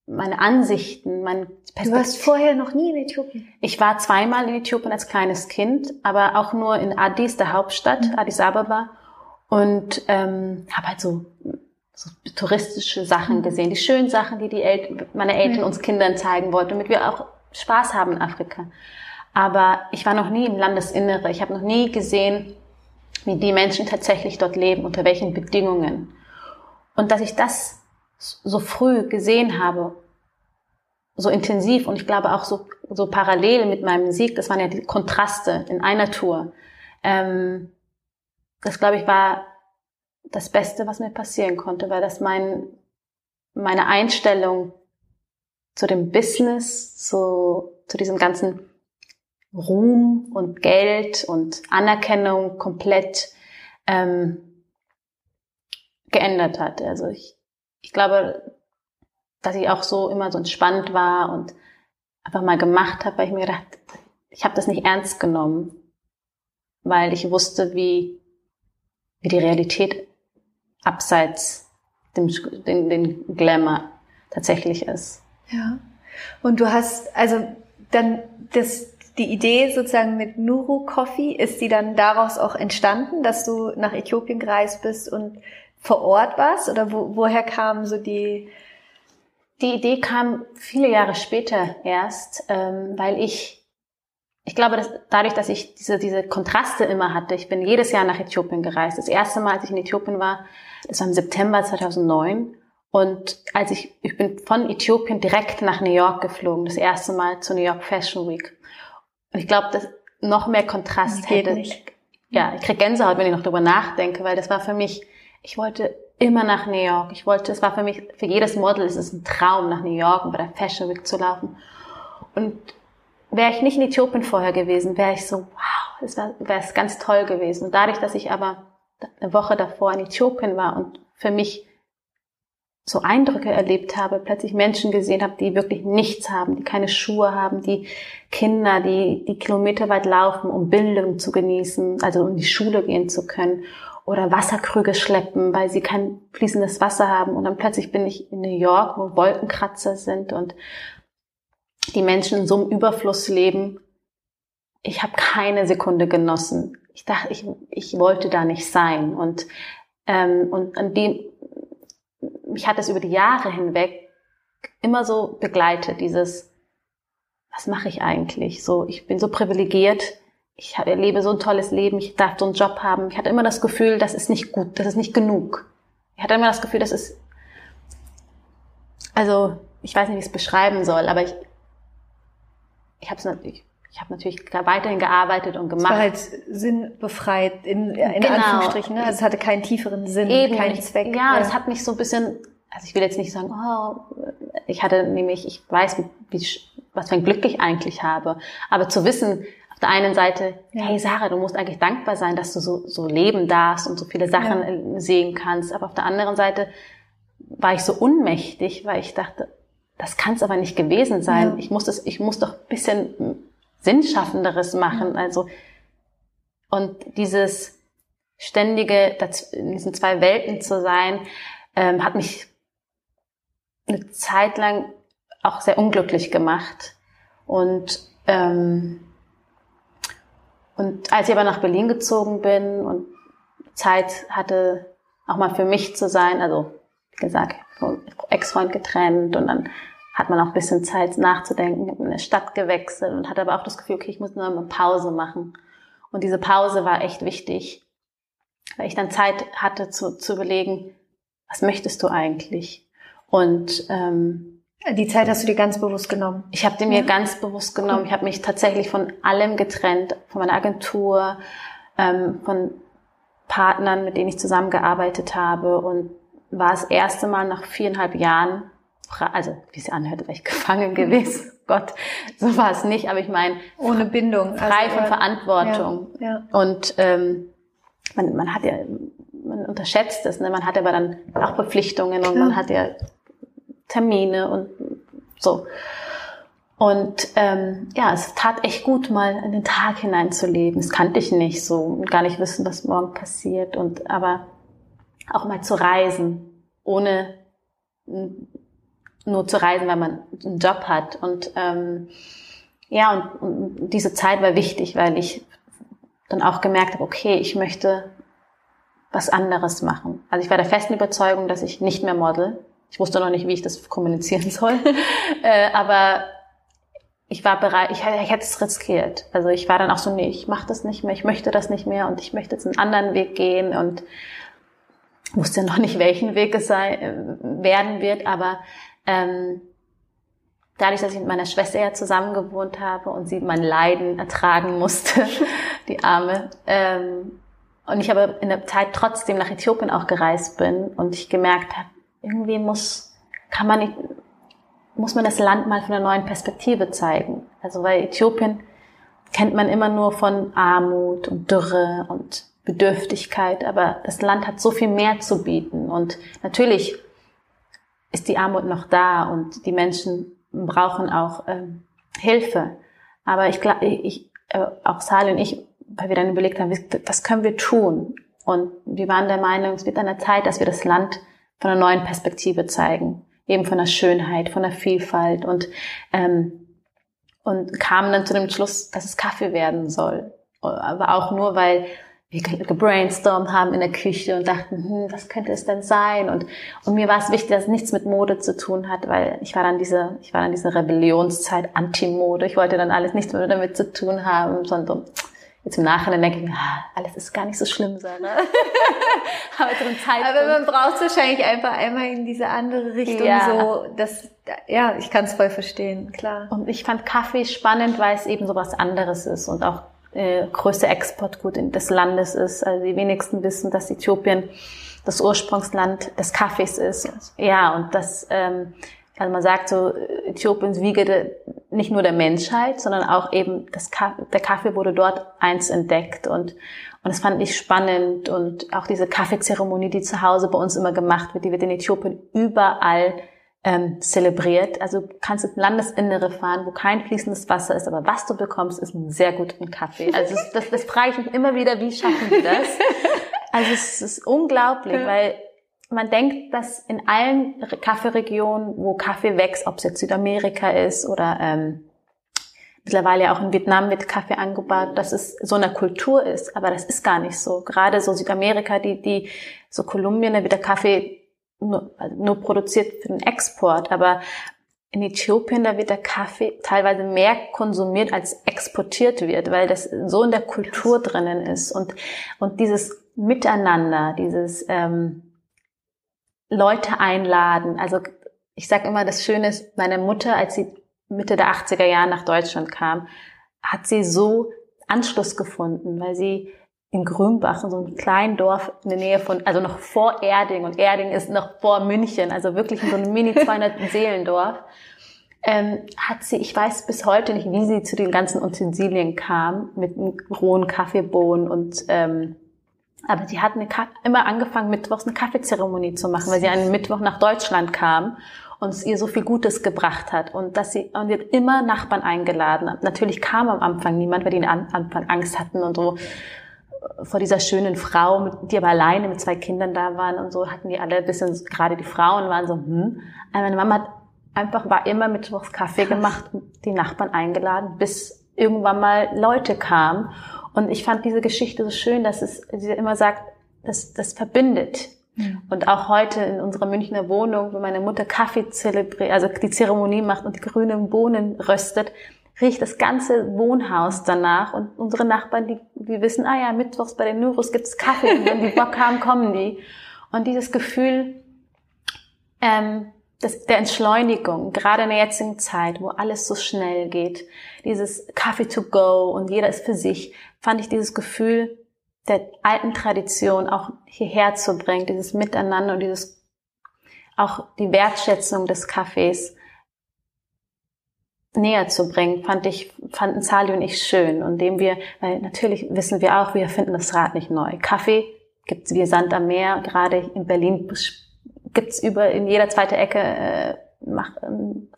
meine Ansichten, mein Perspektiv. Du warst vorher noch nie in Äthiopien? Ich war zweimal in Äthiopien als kleines Kind, aber auch nur in Addis, der Hauptstadt, mhm. Addis Ababa, und ähm, habe halt so, so touristische Sachen mhm. gesehen, die schönen Sachen, die die El meine Eltern mhm. uns Kindern zeigen wollten, damit wir auch Spaß haben in Afrika. Aber ich war noch nie im Landesinnere. Ich habe noch nie gesehen, wie die Menschen tatsächlich dort leben, unter welchen Bedingungen. Und dass ich das so früh gesehen habe, so intensiv und ich glaube auch so, so parallel mit meinem Sieg, das waren ja die Kontraste in einer Tour. Ähm, das glaube ich war das Beste, was mir passieren konnte, weil das mein, meine Einstellung zu dem Business, zu, zu diesem ganzen Ruhm und Geld und Anerkennung komplett ähm, geändert hat. Also ich, ich glaube, dass ich auch so immer so entspannt war und einfach mal gemacht habe, weil ich mir gedacht, ich habe das nicht ernst genommen, weil ich wusste, wie, wie die Realität abseits dem den, den Glamour tatsächlich ist. Ja. Und du hast, also dann das, die Idee sozusagen mit Nuru Coffee, ist die dann daraus auch entstanden, dass du nach Äthiopien gereist bist und vor Ort warst? Oder wo, woher kam so die... Die Idee kam viele Jahre später erst, ähm, weil ich, ich glaube, dass dadurch, dass ich diese, diese Kontraste immer hatte, ich bin jedes Jahr nach Äthiopien gereist. Das erste Mal, als ich in Äthiopien war, das war im September 2009. Und als ich, ich bin von Äthiopien direkt nach New York geflogen, das erste Mal zur New York Fashion Week. Und ich glaube, dass noch mehr Kontrast das hätte. Nicht. Ja, ich krieg Gänsehaut, wenn ich noch drüber nachdenke, weil das war für mich, ich wollte immer nach New York. Ich wollte, es war für mich, für jedes Model ist es ein Traum, nach New York und bei der Fashion Week zu laufen. Und wäre ich nicht in Äthiopien vorher gewesen, wäre ich so, wow, es wäre es ganz toll gewesen. Und dadurch, dass ich aber eine Woche davor in Äthiopien war und für mich so Eindrücke erlebt habe, plötzlich Menschen gesehen habe, die wirklich nichts haben, die keine Schuhe haben, die Kinder, die, die kilometerweit laufen, um Bildung zu genießen, also um die Schule gehen zu können oder Wasserkrüge schleppen, weil sie kein fließendes Wasser haben und dann plötzlich bin ich in New York, wo Wolkenkratzer sind und die Menschen in so einem Überfluss leben. Ich habe keine Sekunde genossen. Ich dachte, ich, ich wollte da nicht sein und ähm, und an dem mich hat es über die Jahre hinweg immer so begleitet, dieses, was mache ich eigentlich? So, ich bin so privilegiert, ich erlebe so ein tolles Leben, ich darf so einen Job haben. Ich hatte immer das Gefühl, das ist nicht gut, das ist nicht genug. Ich hatte immer das Gefühl, das ist, also, ich weiß nicht, wie ich es beschreiben soll, aber ich, ich habe es natürlich, ich habe natürlich weiterhin gearbeitet und gemacht. Es war halt sinnbefreit in, in genau. Anführungsstrichen. Ne? Also es hatte keinen tieferen Sinn, Eben. keinen Zweck. Ja, ja, es hat mich so ein bisschen also ich will jetzt nicht sagen, oh, ich hatte nämlich, ich weiß, wie, wie, was für ein Glück ich eigentlich habe. Aber zu wissen, auf der einen Seite, ja. hey Sarah, du musst eigentlich dankbar sein, dass du so, so leben darfst und so viele Sachen ja. sehen kannst. Aber auf der anderen Seite war ich so unmächtig, weil ich dachte, das kann es aber nicht gewesen sein. Ich muss das, ich muss doch ein bisschen Sinnschaffenderes machen. Also, und dieses ständige, in diesen zwei Welten zu sein, ähm, hat mich eine Zeit lang auch sehr unglücklich gemacht. Und, ähm, und als ich aber nach Berlin gezogen bin und Zeit hatte, auch mal für mich zu sein, also wie gesagt, vom Ex-Freund getrennt und dann hat man auch ein bisschen Zeit nachzudenken, ich habe eine Stadt gewechselt und hatte aber auch das Gefühl, okay, ich muss nur eine Pause machen. Und diese Pause war echt wichtig, weil ich dann Zeit hatte zu, zu überlegen, was möchtest du eigentlich? Und ähm, die Zeit hast du dir ganz bewusst genommen. Ich habe die mir ja. ganz bewusst genommen. Ich habe mich tatsächlich von allem getrennt, von meiner Agentur, ähm, von Partnern, mit denen ich zusammengearbeitet habe und war das erste Mal nach viereinhalb Jahren, also wie es anhört, wäre ich gefangen gewesen. Gott, so war es nicht, aber ich meine ohne Bindung, frei also, von Verantwortung. Ja, ja. Und ähm, man, man hat ja, man unterschätzt es, ne? man hat aber dann auch Verpflichtungen Klar. und man hat ja Termine und so. Und ähm, ja, es tat echt gut, mal in den Tag hineinzuleben. Das kannte ich nicht so und gar nicht wissen, was morgen passiert. Und aber auch mal zu reisen, ohne nur zu reisen, weil man einen Job hat. Und ähm, ja, und, und diese Zeit war wichtig, weil ich dann auch gemerkt habe, okay, ich möchte was anderes machen. Also ich war der festen Überzeugung, dass ich nicht mehr model. Ich wusste noch nicht, wie ich das kommunizieren soll. äh, aber ich war bereit, ich, ich hätte es riskiert. Also ich war dann auch so, nee, ich mache das nicht mehr, ich möchte das nicht mehr und ich möchte jetzt einen anderen Weg gehen und wusste noch nicht, welchen Weg es sei, äh, werden wird, aber ähm, dadurch, dass ich mit meiner Schwester ja zusammen gewohnt habe und sie mein Leiden ertragen musste, die Arme, ähm, und ich aber in der Zeit trotzdem nach Äthiopien auch gereist bin und ich gemerkt habe, irgendwie muss, kann man nicht, muss man das Land mal von einer neuen Perspektive zeigen. Also weil Äthiopien kennt man immer nur von Armut und Dürre und Bedürftigkeit, aber das Land hat so viel mehr zu bieten und natürlich ist die Armut noch da und die Menschen brauchen auch ähm, Hilfe. Aber ich glaube, ich, äh, auch Sali und ich weil wir dann überlegt haben, was können wir tun? Und wir waren der Meinung, es wird an der Zeit, dass wir das Land von einer neuen Perspektive zeigen, eben von der Schönheit, von der Vielfalt und ähm, und kamen dann zu dem Schluss, dass es Kaffee werden soll. Aber auch nur, weil wir gebrainstormt haben in der Küche und dachten, hm, was könnte es denn sein? Und, und mir war es wichtig, dass es nichts mit Mode zu tun hat, weil ich war dann diese, ich war dann diese Rebellionszeit, Anti-Mode. Ich wollte dann alles nichts mehr damit zu tun haben, sondern Jetzt im Nachhinein denke ich mir, ah, alles ist gar nicht so schlimm, Sarah. Aber einem Zeitpunkt. Aber man braucht wahrscheinlich einfach einmal in diese andere Richtung ja. so, das, ja, ich kann es voll verstehen, klar. Und ich fand Kaffee spannend, weil es eben so was anderes ist und auch äh, größte Exportgut des Landes ist. Also die wenigsten wissen, dass Äthiopien das Ursprungsland des Kaffees ist. Ja, und das, ähm, also man sagt so, Äthiopiens Wiege nicht nur der Menschheit, sondern auch eben das Kaffee, der Kaffee wurde dort eins entdeckt und und das fand ich spannend und auch diese Kaffeezeremonie, die zu Hause bei uns immer gemacht wird, die wird in Äthiopien überall ähm, zelebriert. Also du kannst ins Landesinnere fahren, wo kein fließendes Wasser ist, aber was du bekommst, ist einen sehr guten Kaffee. Also das, das, das frage ich mich immer wieder, wie schaffen die das? Also es ist unglaublich, weil man denkt, dass in allen Kaffeeregionen, wo Kaffee wächst, ob es jetzt Südamerika ist oder ähm, mittlerweile auch in Vietnam wird Kaffee angebaut, dass es so eine Kultur ist, aber das ist gar nicht so. Gerade so Südamerika, die, die so Kolumbien, da wird der Kaffee nur, also nur produziert für den Export, aber in Äthiopien, da wird der Kaffee teilweise mehr konsumiert, als exportiert wird, weil das so in der Kultur drinnen ist. Und, und dieses Miteinander, dieses ähm, Leute einladen. Also ich sage immer, das Schöne ist, meine Mutter, als sie Mitte der 80er Jahre nach Deutschland kam, hat sie so Anschluss gefunden, weil sie in Grünbach, in so einem kleinen Dorf in der Nähe von, also noch vor Erding. Und Erding ist noch vor München, also wirklich in so einem mini 200 Seelendorf, ähm, hat sie, ich weiß bis heute nicht, wie sie zu den ganzen Utensilien kam, mit rohen Kaffeebohnen und ähm, aber sie hat eine, immer angefangen, mittwochs eine Kaffeezeremonie zu machen, weil sie einen Mittwoch nach Deutschland kam und es ihr so viel Gutes gebracht hat. Und dass sie und hat immer Nachbarn eingeladen. Natürlich kam am Anfang niemand, weil die am Anfang Angst hatten und so vor dieser schönen Frau, die aber alleine mit zwei Kindern da waren und so hatten die alle ein bisschen, gerade die Frauen waren so, hm. Aber meine Mama hat einfach, war immer mittwochs Kaffee gemacht die Nachbarn eingeladen, bis irgendwann mal Leute kamen. Und ich fand diese Geschichte so schön, dass es, sie immer sagt, das, das verbindet. Mhm. Und auch heute in unserer Münchner Wohnung, wo meine Mutter Kaffee zelebriert, also die Zeremonie macht und die grünen Bohnen röstet, riecht das ganze Wohnhaus danach und unsere Nachbarn, die, die wissen, ah ja, mittwochs bei den Nurus gibt's Kaffee und wenn die Bock haben, kommen die. Und dieses Gefühl ähm, das, der Entschleunigung, gerade in der jetzigen Zeit, wo alles so schnell geht, dieses Kaffee to go und jeder ist für sich, fand ich dieses Gefühl der alten Tradition auch hierher zu bringen, dieses Miteinander und dieses auch die Wertschätzung des Kaffees näher zu bringen, fand ich, fanden Sali und ich schön. Und dem wir, weil natürlich wissen wir auch, wir finden das Rad nicht neu. Kaffee gibt's wie Sand am Meer. Gerade in Berlin gibt's über in jeder zweite Ecke äh, macht ähm,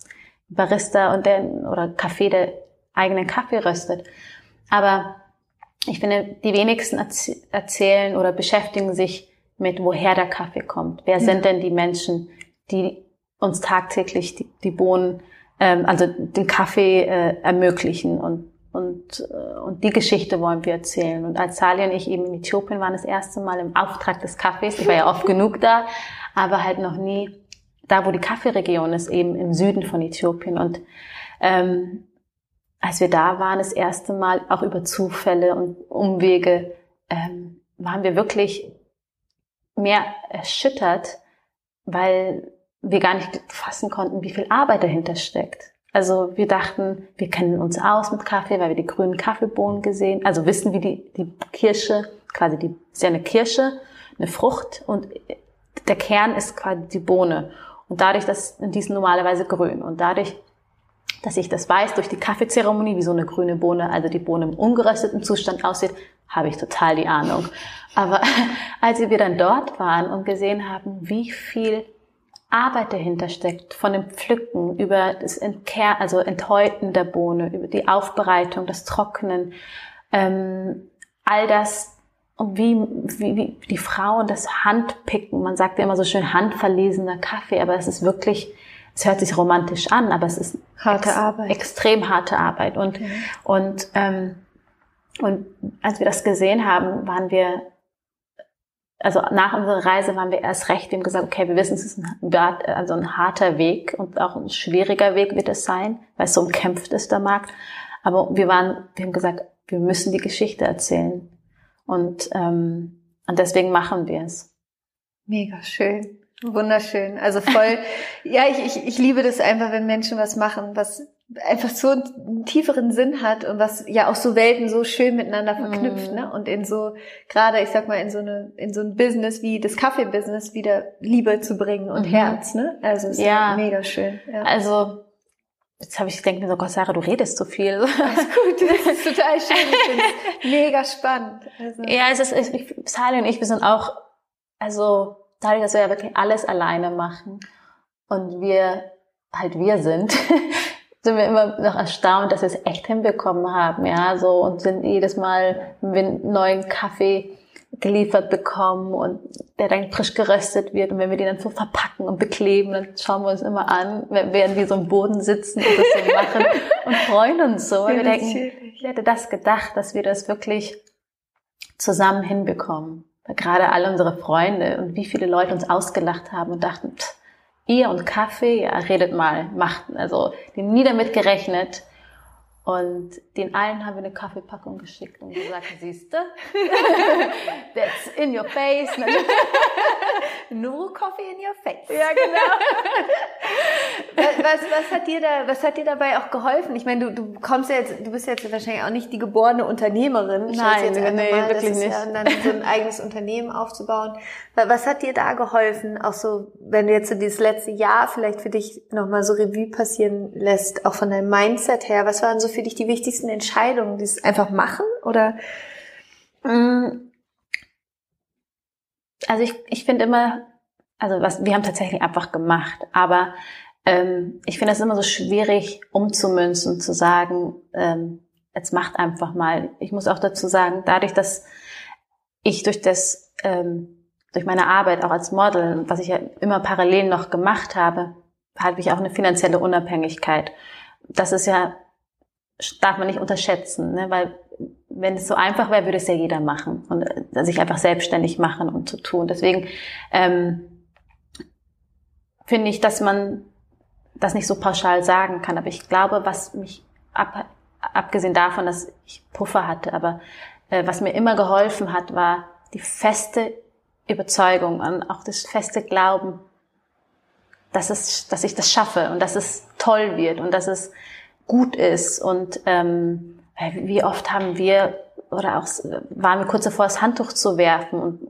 Barista und der oder Kaffee, der eigenen Kaffee röstet. Aber ich finde, die wenigsten erzählen oder beschäftigen sich mit, woher der Kaffee kommt. Wer sind denn die Menschen, die uns tagtäglich die, die Bohnen ähm, also den Kaffee äh, ermöglichen und und, äh, und die Geschichte wollen wir erzählen. Und als Sali und ich eben in Äthiopien waren, das erste Mal im Auftrag des Kaffees, ich war ja oft genug da, aber halt noch nie da, wo die Kaffeeregion ist, eben im Süden von Äthiopien. Und ähm, als wir da waren, das erste Mal, auch über Zufälle und Umwege, ähm, waren wir wirklich mehr erschüttert, weil wir gar nicht fassen konnten, wie viel Arbeit dahinter steckt. Also wir dachten, wir kennen uns aus mit Kaffee, weil wir die grünen Kaffeebohnen gesehen, also wissen, wie die, die Kirsche, quasi die, ist ja eine Kirsche, eine Frucht und der Kern ist quasi die Bohne. Und dadurch, dass die ist normalerweise grün und dadurch, dass ich das weiß durch die Kaffeezeremonie, wie so eine grüne Bohne, also die Bohne im ungerösteten Zustand aussieht, habe ich total die Ahnung. Aber als wir dann dort waren und gesehen haben, wie viel Arbeit dahinter steckt, von dem Pflücken über das Entkehr, also Enthäuten der Bohne, über die Aufbereitung, das Trocknen, ähm, all das und wie, wie, wie die Frauen das Handpicken, man sagt ja immer so schön handverlesener Kaffee, aber es ist wirklich, es hört sich romantisch an, aber es ist harte ex Arbeit. extrem harte Arbeit und okay. und ähm, und als wir das gesehen haben, waren wir also nach unserer Reise waren wir erst recht, wir haben gesagt, okay, wir wissen, es ist ein, also ein harter Weg und auch ein schwieriger Weg wird es sein, weil es so umkämpft ist, der Markt. Aber wir waren, wir haben gesagt, wir müssen die Geschichte erzählen. Und, ähm, und deswegen machen wir es. Mega schön. Wunderschön. Also voll, ja, ich, ich, ich liebe das einfach, wenn Menschen was machen, was einfach so einen tieferen Sinn hat und was ja auch so Welten so schön miteinander verknüpft, mm. ne? Und in so, gerade, ich sag mal, in so eine, in so ein Business wie das Kaffee-Business wieder Liebe zu bringen und mhm. Herz, ne? Also ist ja mega schön. Ja. Also Jetzt habe ich denke mir so, Gott, Sarah, du redest zu viel. Alles gut, das ist total schön. mega spannend. Also. Ja, es ist, ich, Sally und ich, wir sind auch, also dadurch, dass wir ja wirklich alles alleine machen und wir halt wir sind, sind wir immer noch erstaunt, dass wir es echt hinbekommen haben, ja, so und sind jedes Mal, wenn wir einen neuen Kaffee geliefert bekommen und der dann frisch geröstet wird und wenn wir den dann so verpacken und bekleben, dann schauen wir uns immer an, während wir so im Boden sitzen und das so machen und freuen uns so, weil wir denken, ich hätte das gedacht, dass wir das wirklich zusammen hinbekommen. Weil gerade alle unsere Freunde und wie viele Leute uns ausgelacht haben und dachten, pff, ihr und Kaffee, ja, redet mal, macht, also, die nie damit gerechnet. Und den allen haben wir eine Kaffeepackung geschickt und gesagt, siehste, that's in your face. no coffee in your face. Ja, genau. was, was hat dir da, was hat dir dabei auch geholfen? Ich meine, du, du kommst ja jetzt, du bist jetzt wahrscheinlich auch nicht die geborene Unternehmerin. Nein, jetzt nee, mal, wirklich nicht. Ja, dann so ein eigenes Unternehmen aufzubauen. Was hat dir da geholfen? Auch so, wenn du jetzt so dieses letzte Jahr vielleicht für dich nochmal so Revue passieren lässt, auch von deinem Mindset her. Was waren so für dich die wichtigsten Entscheidungen? Dieses einfach machen oder? Mm. Also ich, ich finde immer, also was, wir haben tatsächlich einfach gemacht, aber ähm, ich finde es immer so schwierig umzumünzen, zu sagen, ähm, jetzt macht einfach mal. Ich muss auch dazu sagen, dadurch, dass ich durch das, ähm, durch meine Arbeit auch als Model, was ich ja immer parallel noch gemacht habe, habe ich auch eine finanzielle Unabhängigkeit. Das ist ja, darf man nicht unterschätzen, ne? weil wenn es so einfach wäre, würde es ja jeder machen und äh, sich einfach selbstständig machen und zu tun. Deswegen ähm, finde ich, dass man das nicht so pauschal sagen kann. Aber ich glaube, was mich ab, abgesehen davon, dass ich Puffer hatte, aber äh, was mir immer geholfen hat, war die feste Überzeugung und auch das feste Glauben, dass es, dass ich das schaffe und dass es toll wird und dass es gut ist und ähm, wie oft haben wir oder auch waren wir kurz davor, das Handtuch zu werfen und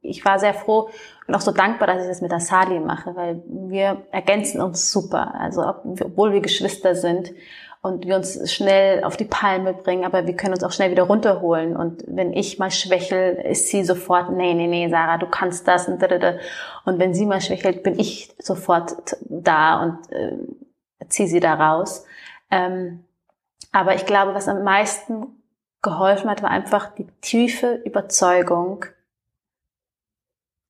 ich war sehr froh und auch so dankbar, dass ich das mit der Sali mache, weil wir ergänzen uns super. Also obwohl wir Geschwister sind und wir uns schnell auf die Palme bringen, aber wir können uns auch schnell wieder runterholen. Und wenn ich mal schwächel, ist sie sofort, nee, nee, nee, Sarah, du kannst das und da. Und wenn sie mal schwächelt, bin ich sofort da und äh, ziehe sie da raus. Ähm, aber ich glaube, was am meisten geholfen hat, war einfach die tiefe Überzeugung,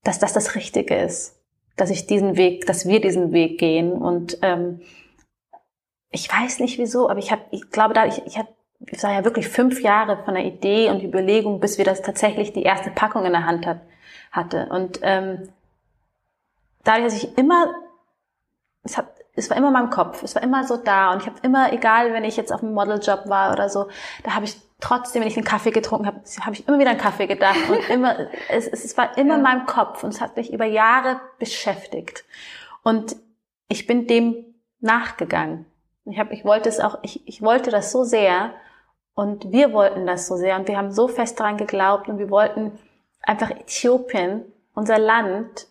dass das das Richtige ist, dass ich diesen Weg, dass wir diesen Weg gehen. Und ähm, ich weiß nicht wieso, aber ich habe, ich glaube, da ich, ich habe, ich war ja wirklich fünf Jahre von der Idee und Überlegung, bis wir das tatsächlich die erste Packung in der Hand hat, hatte. Und ähm, dadurch, dass ich immer, es hat, es war immer in meinem Kopf, es war immer so da. Und ich habe immer, egal, wenn ich jetzt auf einem Modeljob war oder so, da habe ich trotzdem, wenn ich einen Kaffee getrunken habe, habe ich immer wieder einen Kaffee gedacht. Und immer, es, es war immer ja. in meinem Kopf. Und es hat mich über Jahre beschäftigt. Und ich bin dem nachgegangen. Ich habe, ich wollte es auch, ich, ich wollte das so sehr. Und wir wollten das so sehr. Und wir haben so fest daran geglaubt. Und wir wollten einfach Äthiopien, unser Land,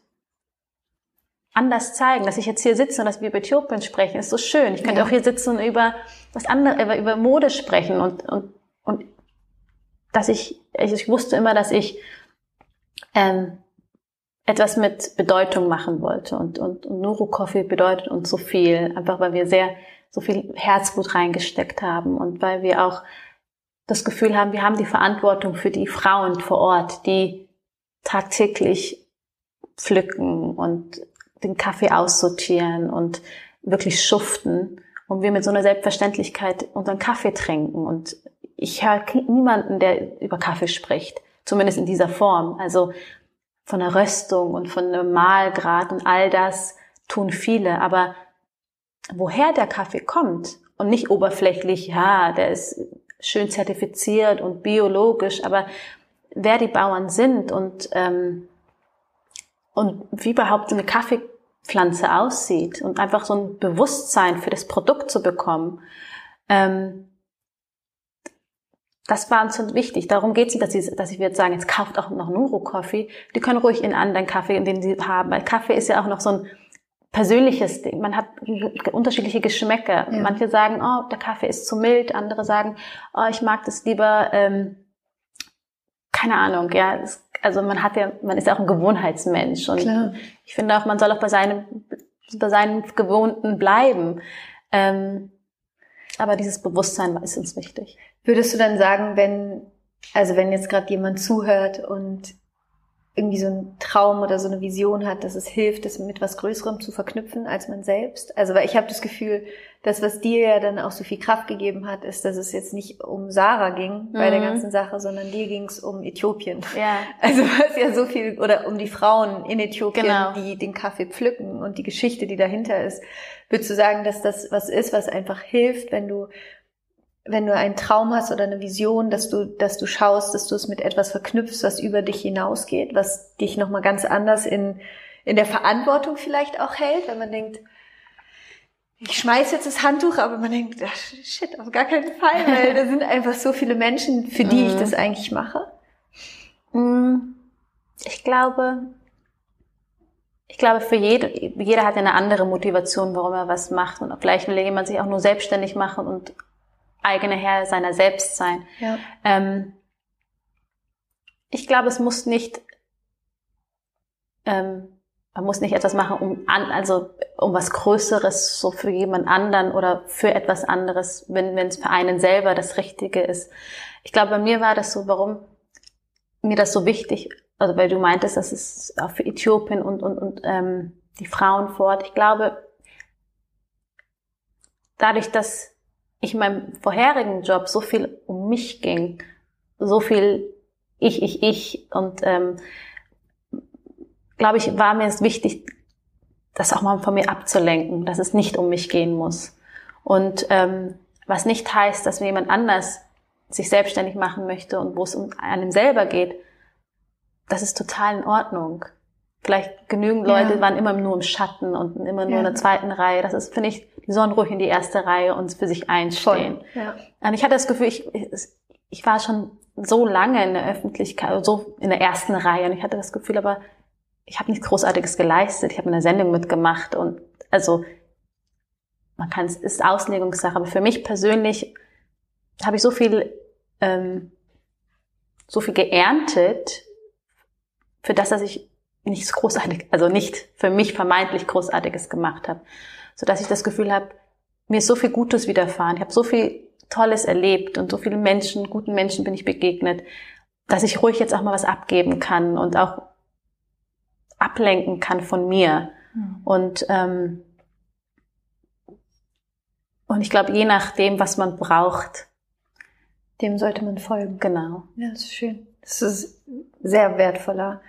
anders zeigen, dass ich jetzt hier sitze und dass wir über Äthiopien sprechen, ist so schön. Ich könnte ja. auch hier sitzen und über was anderes, über, Mode sprechen und, und und dass ich, ich wusste immer, dass ich ähm, etwas mit Bedeutung machen wollte. Und, und, und Nuru Coffee bedeutet uns so viel, einfach weil wir sehr so viel Herzblut reingesteckt haben und weil wir auch das Gefühl haben, wir haben die Verantwortung für die Frauen vor Ort, die tagtäglich pflücken und den Kaffee aussortieren und wirklich schuften und wir mit so einer Selbstverständlichkeit unseren Kaffee trinken und ich höre niemanden, der über Kaffee spricht, zumindest in dieser Form. Also von der Röstung und von dem Mahlgrad und all das tun viele, aber woher der Kaffee kommt und nicht oberflächlich, ja, der ist schön zertifiziert und biologisch, aber wer die Bauern sind und ähm, und wie überhaupt eine Kaffeepflanze aussieht und einfach so ein Bewusstsein für das Produkt zu bekommen, ähm, das war uns wichtig. Darum geht es nicht, dass, sie, dass ich jetzt sagen, jetzt kauft auch noch Nuro Coffee. Die können ruhig in anderen Kaffee, den sie haben. Weil Kaffee ist ja auch noch so ein persönliches Ding. Man hat unterschiedliche Geschmäcker. Ja. Manche sagen, oh, der Kaffee ist zu mild. Andere sagen, oh, ich mag das lieber, ähm, keine Ahnung, ja. Es, also man hat ja, man ist ja auch ein Gewohnheitsmensch. Und Klar. ich finde auch, man soll auch bei seinem, bei seinem Gewohnten bleiben. Ähm, aber dieses Bewusstsein ist uns wichtig. Würdest du dann sagen, wenn, also wenn jetzt gerade jemand zuhört und irgendwie so einen Traum oder so eine Vision hat, dass es hilft, das mit was Größerem zu verknüpfen als man selbst. Also weil ich habe das Gefühl, das, was dir ja dann auch so viel Kraft gegeben hat, ist, dass es jetzt nicht um Sarah ging mhm. bei der mhm. ganzen Sache, sondern dir ging es um Äthiopien. Ja. Also was ja so viel, oder um die Frauen in Äthiopien, genau. die den Kaffee pflücken und die Geschichte, die dahinter ist. Würdest du sagen, dass das was ist, was einfach hilft, wenn du wenn du einen Traum hast oder eine Vision, dass du, dass du schaust, dass du es mit etwas verknüpfst, was über dich hinausgeht, was dich nochmal ganz anders in, in der Verantwortung vielleicht auch hält, wenn man denkt, ich schmeiß jetzt das Handtuch, aber man denkt, ach, shit, auf gar keinen Fall, weil da sind einfach so viele Menschen, für die ich mhm. das eigentlich mache. Mm, ich glaube, ich glaube, für jede, jeder hat eine andere Motivation, warum er was macht. Und vielleicht will jemand sich auch nur selbstständig machen und eigene Herr seiner selbst sein. Ja. Ähm, ich glaube, es muss nicht, ähm, man muss nicht etwas machen, um an, also um was Größeres so für jemand anderen oder für etwas anderes, wenn wenn es für einen selber das Richtige ist. Ich glaube, bei mir war das so, warum mir das so wichtig, also weil du meintest, dass es auch für Äthiopien und und und ähm, die Frauen vor Ort. Ich glaube, dadurch, dass ich in meinem vorherigen Job so viel um mich ging, so viel ich, ich, ich und ähm, glaube ich, war mir es wichtig, das auch mal von mir abzulenken, dass es nicht um mich gehen muss. Und ähm, was nicht heißt, dass jemand anders sich selbstständig machen möchte und wo es um einem selber geht, das ist total in Ordnung. Vielleicht genügend Leute ja. waren immer nur im Schatten und immer nur ja. in der zweiten Reihe. Das ist, finde ich, die sollen ruhig in die erste Reihe und für sich einstehen. Ja. Und ich hatte das Gefühl, ich, ich war schon so lange in der Öffentlichkeit, so in der ersten Reihe und ich hatte das Gefühl, aber ich habe nichts Großartiges geleistet. Ich habe eine Sendung mitgemacht und also man kann es ist Auslegungssache, aber für mich persönlich habe ich so viel ähm, so viel geerntet für das, dass ich nichts großartig, also nicht für mich vermeintlich großartiges gemacht habe, so dass ich das Gefühl habe, mir ist so viel Gutes widerfahren. Ich habe so viel Tolles erlebt und so viele Menschen, guten Menschen bin ich begegnet, dass ich ruhig jetzt auch mal was abgeben kann und auch ablenken kann von mir. Mhm. Und ähm, und ich glaube, je nachdem, was man braucht, dem sollte man folgen. Genau. Ja, das ist schön. Das ist sehr wertvoller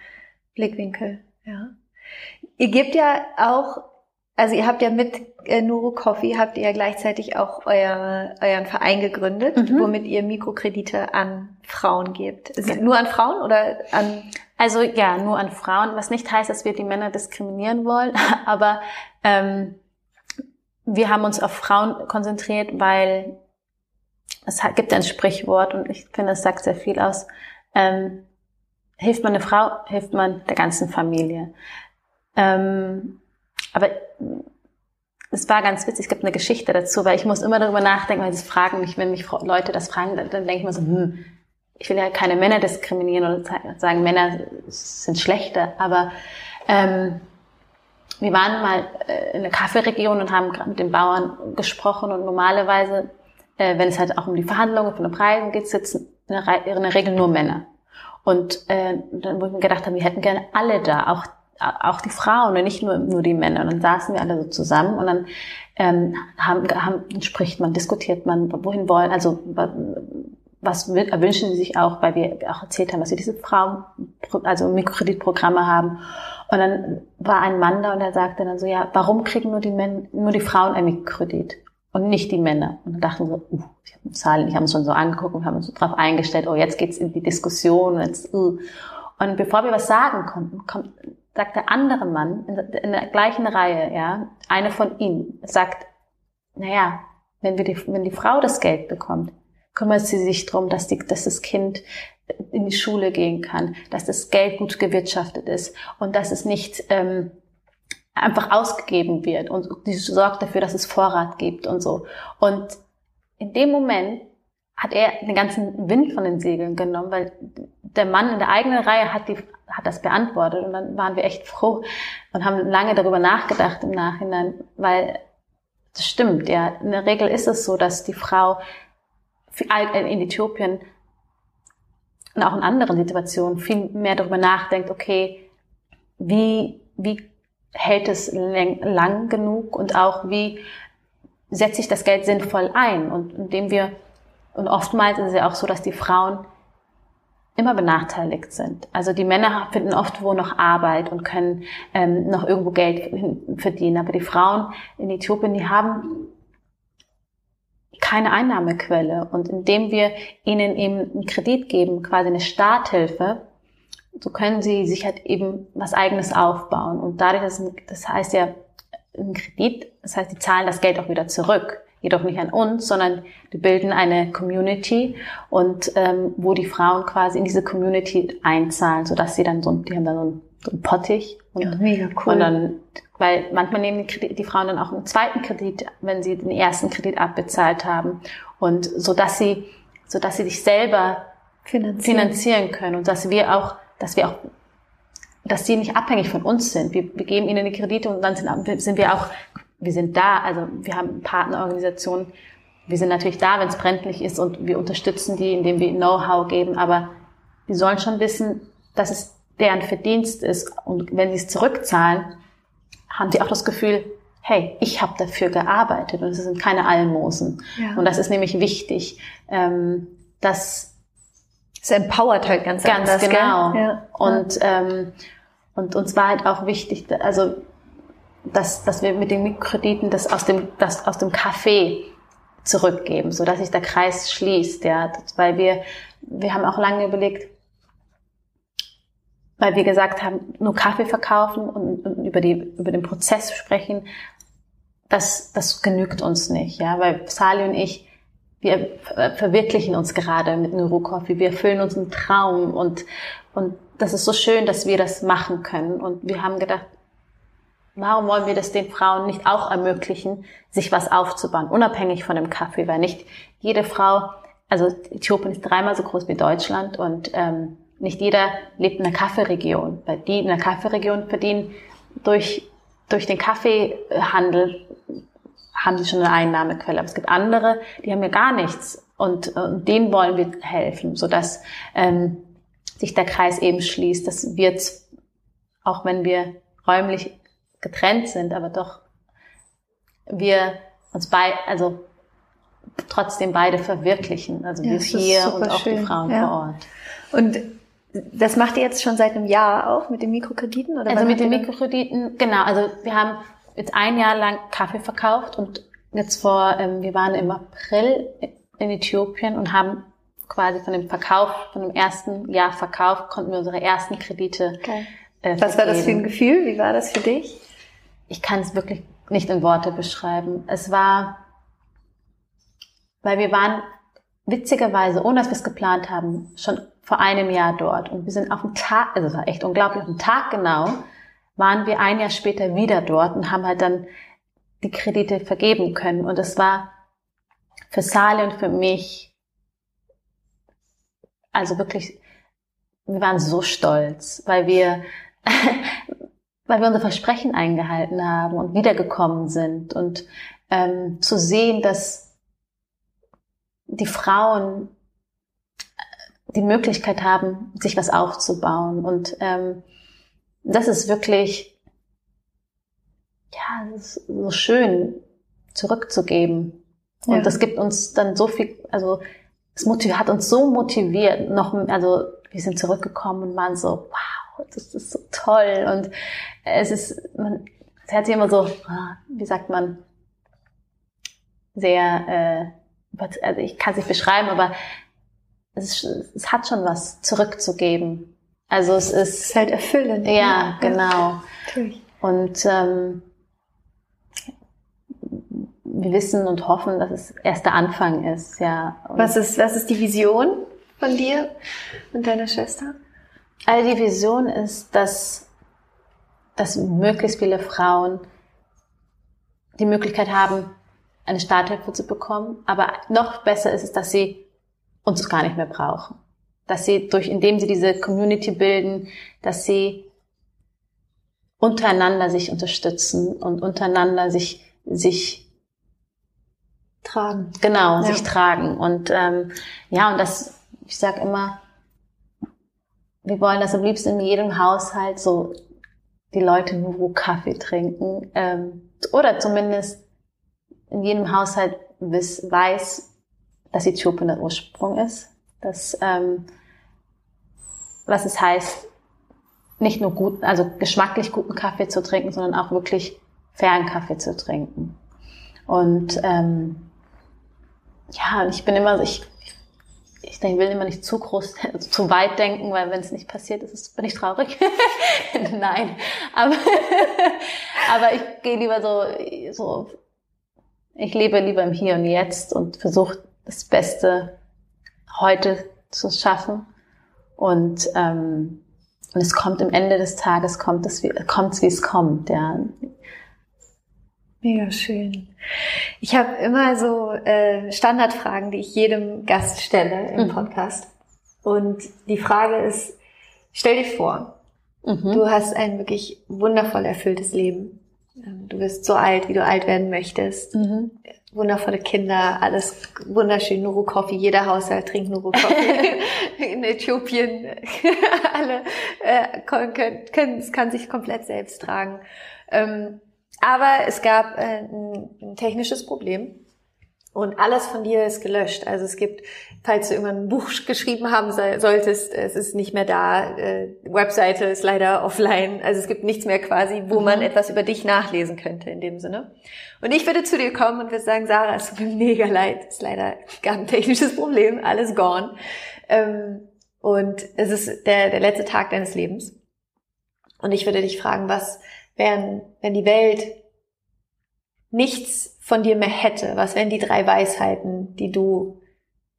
Blickwinkel. Ja. Ihr gebt ja auch also ihr habt ja mit äh, Nuro Coffee habt ihr ja gleichzeitig auch euer, euren Verein gegründet, mhm. womit ihr Mikrokredite an Frauen gebt. Ja. Nur an Frauen oder an? Also ja, nur an Frauen, was nicht heißt, dass wir die Männer diskriminieren wollen, aber ähm, wir haben uns auf Frauen konzentriert, weil es gibt ein Sprichwort und ich finde, es sagt sehr viel aus. Ähm, hilft man eine Frau, hilft man der ganzen Familie. Ähm, aber es war ganz witzig, es gibt eine Geschichte dazu, weil ich muss immer darüber nachdenken, weil sie fragen mich, wenn mich Leute das fragen, dann, denke ich mir so, hm, ich will ja keine Männer diskriminieren oder sagen, Männer sind schlechter, aber ähm, wir waren mal äh, in der Kaffeeregion und haben mit den Bauern gesprochen und normalerweise, äh, wenn es halt auch um die Verhandlungen von den Preisen geht, sitzen in der, Regel nur Männer. Und äh, dann, ich mir gedacht habe, wir hätten gerne alle da, auch auch die Frauen und nicht nur, nur die Männer. Und dann saßen wir alle so zusammen und dann ähm, haben, haben, spricht man, diskutiert man, wohin wollen, also was wünschen sie sich auch, weil wir auch erzählt haben, dass wir diese Frauen, also Mikrokreditprogramme haben. Und dann war ein Mann da und er sagte dann so, ja, warum kriegen nur die Männer, nur die Frauen ein Mikrokredit und nicht die Männer? Und dann dachten wir so, uh, ich habe Zahlen, ich habe uns schon so angeguckt und haben uns so drauf eingestellt, oh, jetzt geht's in die Diskussion. Jetzt, uh. und bevor wir was sagen konnten, kommt sagt der andere Mann in der gleichen Reihe, ja, eine von ihnen, sagt, naja, wenn, wir die, wenn die Frau das Geld bekommt, kümmert sie sich drum, dass, die, dass das Kind in die Schule gehen kann, dass das Geld gut gewirtschaftet ist und dass es nicht ähm, einfach ausgegeben wird und sie sorgt dafür, dass es Vorrat gibt und so. Und in dem Moment hat er den ganzen Wind von den Segeln genommen, weil der Mann in der eigenen Reihe hat, die, hat das beantwortet und dann waren wir echt froh und haben lange darüber nachgedacht im Nachhinein, weil das stimmt, ja. In der Regel ist es so, dass die Frau in Äthiopien und auch in anderen Situationen viel mehr darüber nachdenkt, okay, wie, wie hält es lang genug und auch wie setze ich das Geld sinnvoll ein und indem wir und oftmals ist es ja auch so, dass die Frauen immer benachteiligt sind. Also die Männer finden oft wo noch Arbeit und können ähm, noch irgendwo Geld verdienen. Aber die Frauen in Äthiopien, die haben keine Einnahmequelle. Und indem wir ihnen eben einen Kredit geben, quasi eine Starthilfe, so können sie sich halt eben was eigenes aufbauen. Und dadurch, das heißt ja einen Kredit, das heißt, die zahlen das Geld auch wieder zurück. Jedoch nicht an uns, sondern die bilden eine Community und ähm, wo die Frauen quasi in diese Community einzahlen, sodass sie dann so, die haben dann so einen, so einen Pottich und, ja, mega cool. und dann, weil manchmal nehmen die, die Frauen dann auch einen zweiten Kredit, wenn sie den ersten Kredit abbezahlt haben und so dass sie, so dass sie sich selber finanzieren, finanzieren können und dass wir auch, dass wir auch dass sie nicht abhängig von uns sind. Wir, wir geben ihnen die Kredite und dann sind, sind wir auch, wir sind da, also wir haben Partnerorganisationen, wir sind natürlich da, wenn es brenzlig ist und wir unterstützen die, indem wir Know-how geben, aber die sollen schon wissen, dass es deren Verdienst ist und wenn sie es zurückzahlen, haben sie auch das Gefühl, hey, ich habe dafür gearbeitet und es sind keine Almosen. Ja. Und das ist nämlich wichtig, ähm, dass es empowert halt ganz, ganz anders, genau. Ja. Und ähm, und uns war halt auch wichtig, also dass, dass wir mit den Mikrokrediten das aus dem das aus dem Café zurückgeben, so dass sich der Kreis schließt, ja, weil wir wir haben auch lange überlegt, weil wir gesagt haben, nur Kaffee verkaufen und, und über die über den Prozess sprechen, das das genügt uns nicht, ja, weil Sali und ich wir verwirklichen uns gerade mit Neuro Coffee. Wir erfüllen uns einen Traum und, und das ist so schön, dass wir das machen können. Und wir haben gedacht, warum wollen wir das den Frauen nicht auch ermöglichen, sich was aufzubauen, unabhängig von dem Kaffee, weil nicht jede Frau, also Äthiopien ist dreimal so groß wie Deutschland und ähm, nicht jeder lebt in einer Kaffeeregion, weil die in der Kaffeeregion verdienen durch, durch den Kaffeehandel haben sie schon eine Einnahmequelle. Aber es gibt andere, die haben ja gar nichts und, und denen wollen wir helfen, sodass ähm, sich der Kreis eben schließt, dass wir jetzt, auch wenn wir räumlich getrennt sind, aber doch wir uns bei, also trotzdem beide verwirklichen, also ja, wir hier und auch schön. die Frauen ja. vor Ort. Und das macht ihr jetzt schon seit einem Jahr auch mit den Mikrokrediten? Oder also mit den Mikrokrediten, genau. Also wir haben jetzt ein Jahr lang Kaffee verkauft und jetzt vor, ähm, wir waren im April in Äthiopien und haben quasi von dem Verkauf, von dem ersten Jahr Verkauf, konnten wir unsere ersten Kredite. Okay. Äh, Was war das für ein Gefühl? Wie war das für dich? Ich kann es wirklich nicht in Worte beschreiben. Es war, weil wir waren witzigerweise, ohne dass wir es geplant haben, schon vor einem Jahr dort. Und wir sind auf dem Tag, also es war echt unglaublich, auf dem Tag genau, waren wir ein Jahr später wieder dort und haben halt dann die Kredite vergeben können. Und es war für Sale und für mich, also wirklich, wir waren so stolz, weil wir, weil wir unser Versprechen eingehalten haben und wiedergekommen sind und ähm, zu sehen, dass die Frauen die Möglichkeit haben, sich was aufzubauen und ähm, das ist wirklich, ja, ist so schön zurückzugeben. Und ja. das gibt uns dann so viel, also es hat uns so motiviert, noch, also wir sind zurückgekommen und waren so, wow, das ist so toll. Und es ist, man, es hört sich immer so, ah, wie sagt man, sehr, äh, also ich kann es nicht beschreiben, aber es, es hat schon was zurückzugeben. Also es ist, es ist halt erfüllend. Ja, ja. genau. Natürlich. Und ähm, wir wissen und hoffen, dass es erst der Anfang ist. Ja. Und was ist was ist die Vision von dir und deiner Schwester? Also die Vision ist, dass dass möglichst viele Frauen die Möglichkeit haben, eine Starthilfe zu bekommen. Aber noch besser ist es, dass sie uns gar nicht mehr brauchen dass sie durch, indem sie diese Community bilden, dass sie untereinander sich unterstützen und untereinander sich, sich tragen. Genau, ja. sich tragen. Und ähm, ja, und das, ich sag immer, wir wollen das am liebsten in jedem Haushalt so die Leute nur Kaffee trinken. Ähm, oder zumindest in jedem Haushalt weiß, dass Äthiopien der Ursprung ist dass, ähm, was es heißt, nicht nur gut, also geschmacklich guten Kaffee zu trinken, sondern auch wirklich fairen Kaffee zu trinken. Und ähm, ja, ich bin immer, ich, ich denke, will immer nicht zu groß, also zu weit denken, weil wenn es nicht passiert ist, ist bin ich traurig. Nein, aber, aber ich gehe lieber so, so, ich lebe lieber im Hier und Jetzt und versuche das Beste heute zu schaffen und ähm, und es kommt im Ende des Tages kommt es wie kommt wie es kommt, ja. Mega schön. Ich habe immer so äh, Standardfragen, die ich jedem Gast stelle im mhm. Podcast. Und die Frage ist, stell dir vor, mhm. du hast ein wirklich wundervoll erfülltes Leben. Ähm, du bist so alt, wie du alt werden möchtest. Mhm. Wundervolle Kinder, alles wunderschön, Nuru Coffee, jeder Haushalt trinkt Nuru Coffee. In Äthiopien, alle äh, können, können, kann sich komplett selbst tragen. Ähm, aber es gab äh, ein, technisches Problem. Und alles von dir ist gelöscht. Also es gibt, falls du irgendwann ein Buch geschrieben haben solltest, es ist nicht mehr da. Äh, Webseite ist leider offline. Also es gibt nichts mehr quasi, wo man mhm. etwas über dich nachlesen könnte in dem Sinne. Und ich würde zu dir kommen und würde sagen, Sarah, es tut mir mega leid. Es ist leider gar ein technisches Problem. Alles gone. Ähm, und es ist der, der letzte Tag deines Lebens. Und ich würde dich fragen, was wären, wenn die Welt nichts von dir mehr hätte, was wären die drei Weisheiten, die du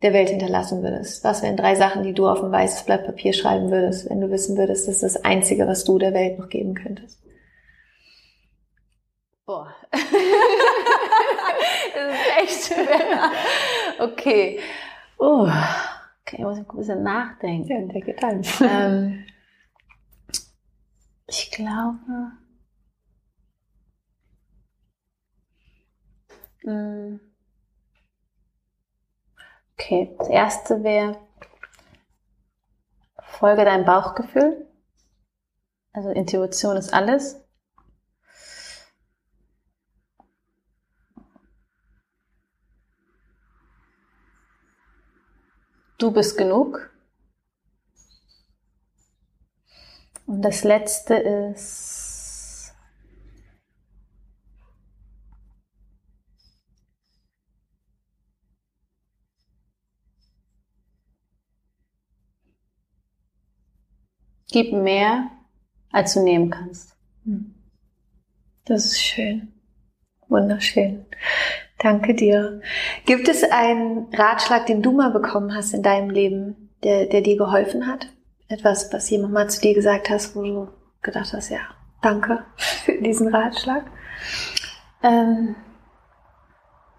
der Welt hinterlassen würdest? Was wären drei Sachen, die du auf ein weißes Blatt Papier schreiben würdest, wenn du wissen würdest, das ist das Einzige, was du der Welt noch geben könntest? Boah. das ist echt schwer. Okay. Uh. Okay, muss ich ein bisschen nachdenken. Ja, der an. Ähm, ich glaube, Okay, das erste wäre, folge deinem Bauchgefühl. Also Intuition ist alles. Du bist genug. Und das letzte ist, Gib mehr, als du nehmen kannst. Hm. Das ist schön. Wunderschön. Danke dir. Gibt es einen Ratschlag, den du mal bekommen hast in deinem Leben, der, der dir geholfen hat? Etwas, was jemand mal zu dir gesagt hast, wo du gedacht hast, ja, danke für diesen Ratschlag? Ähm,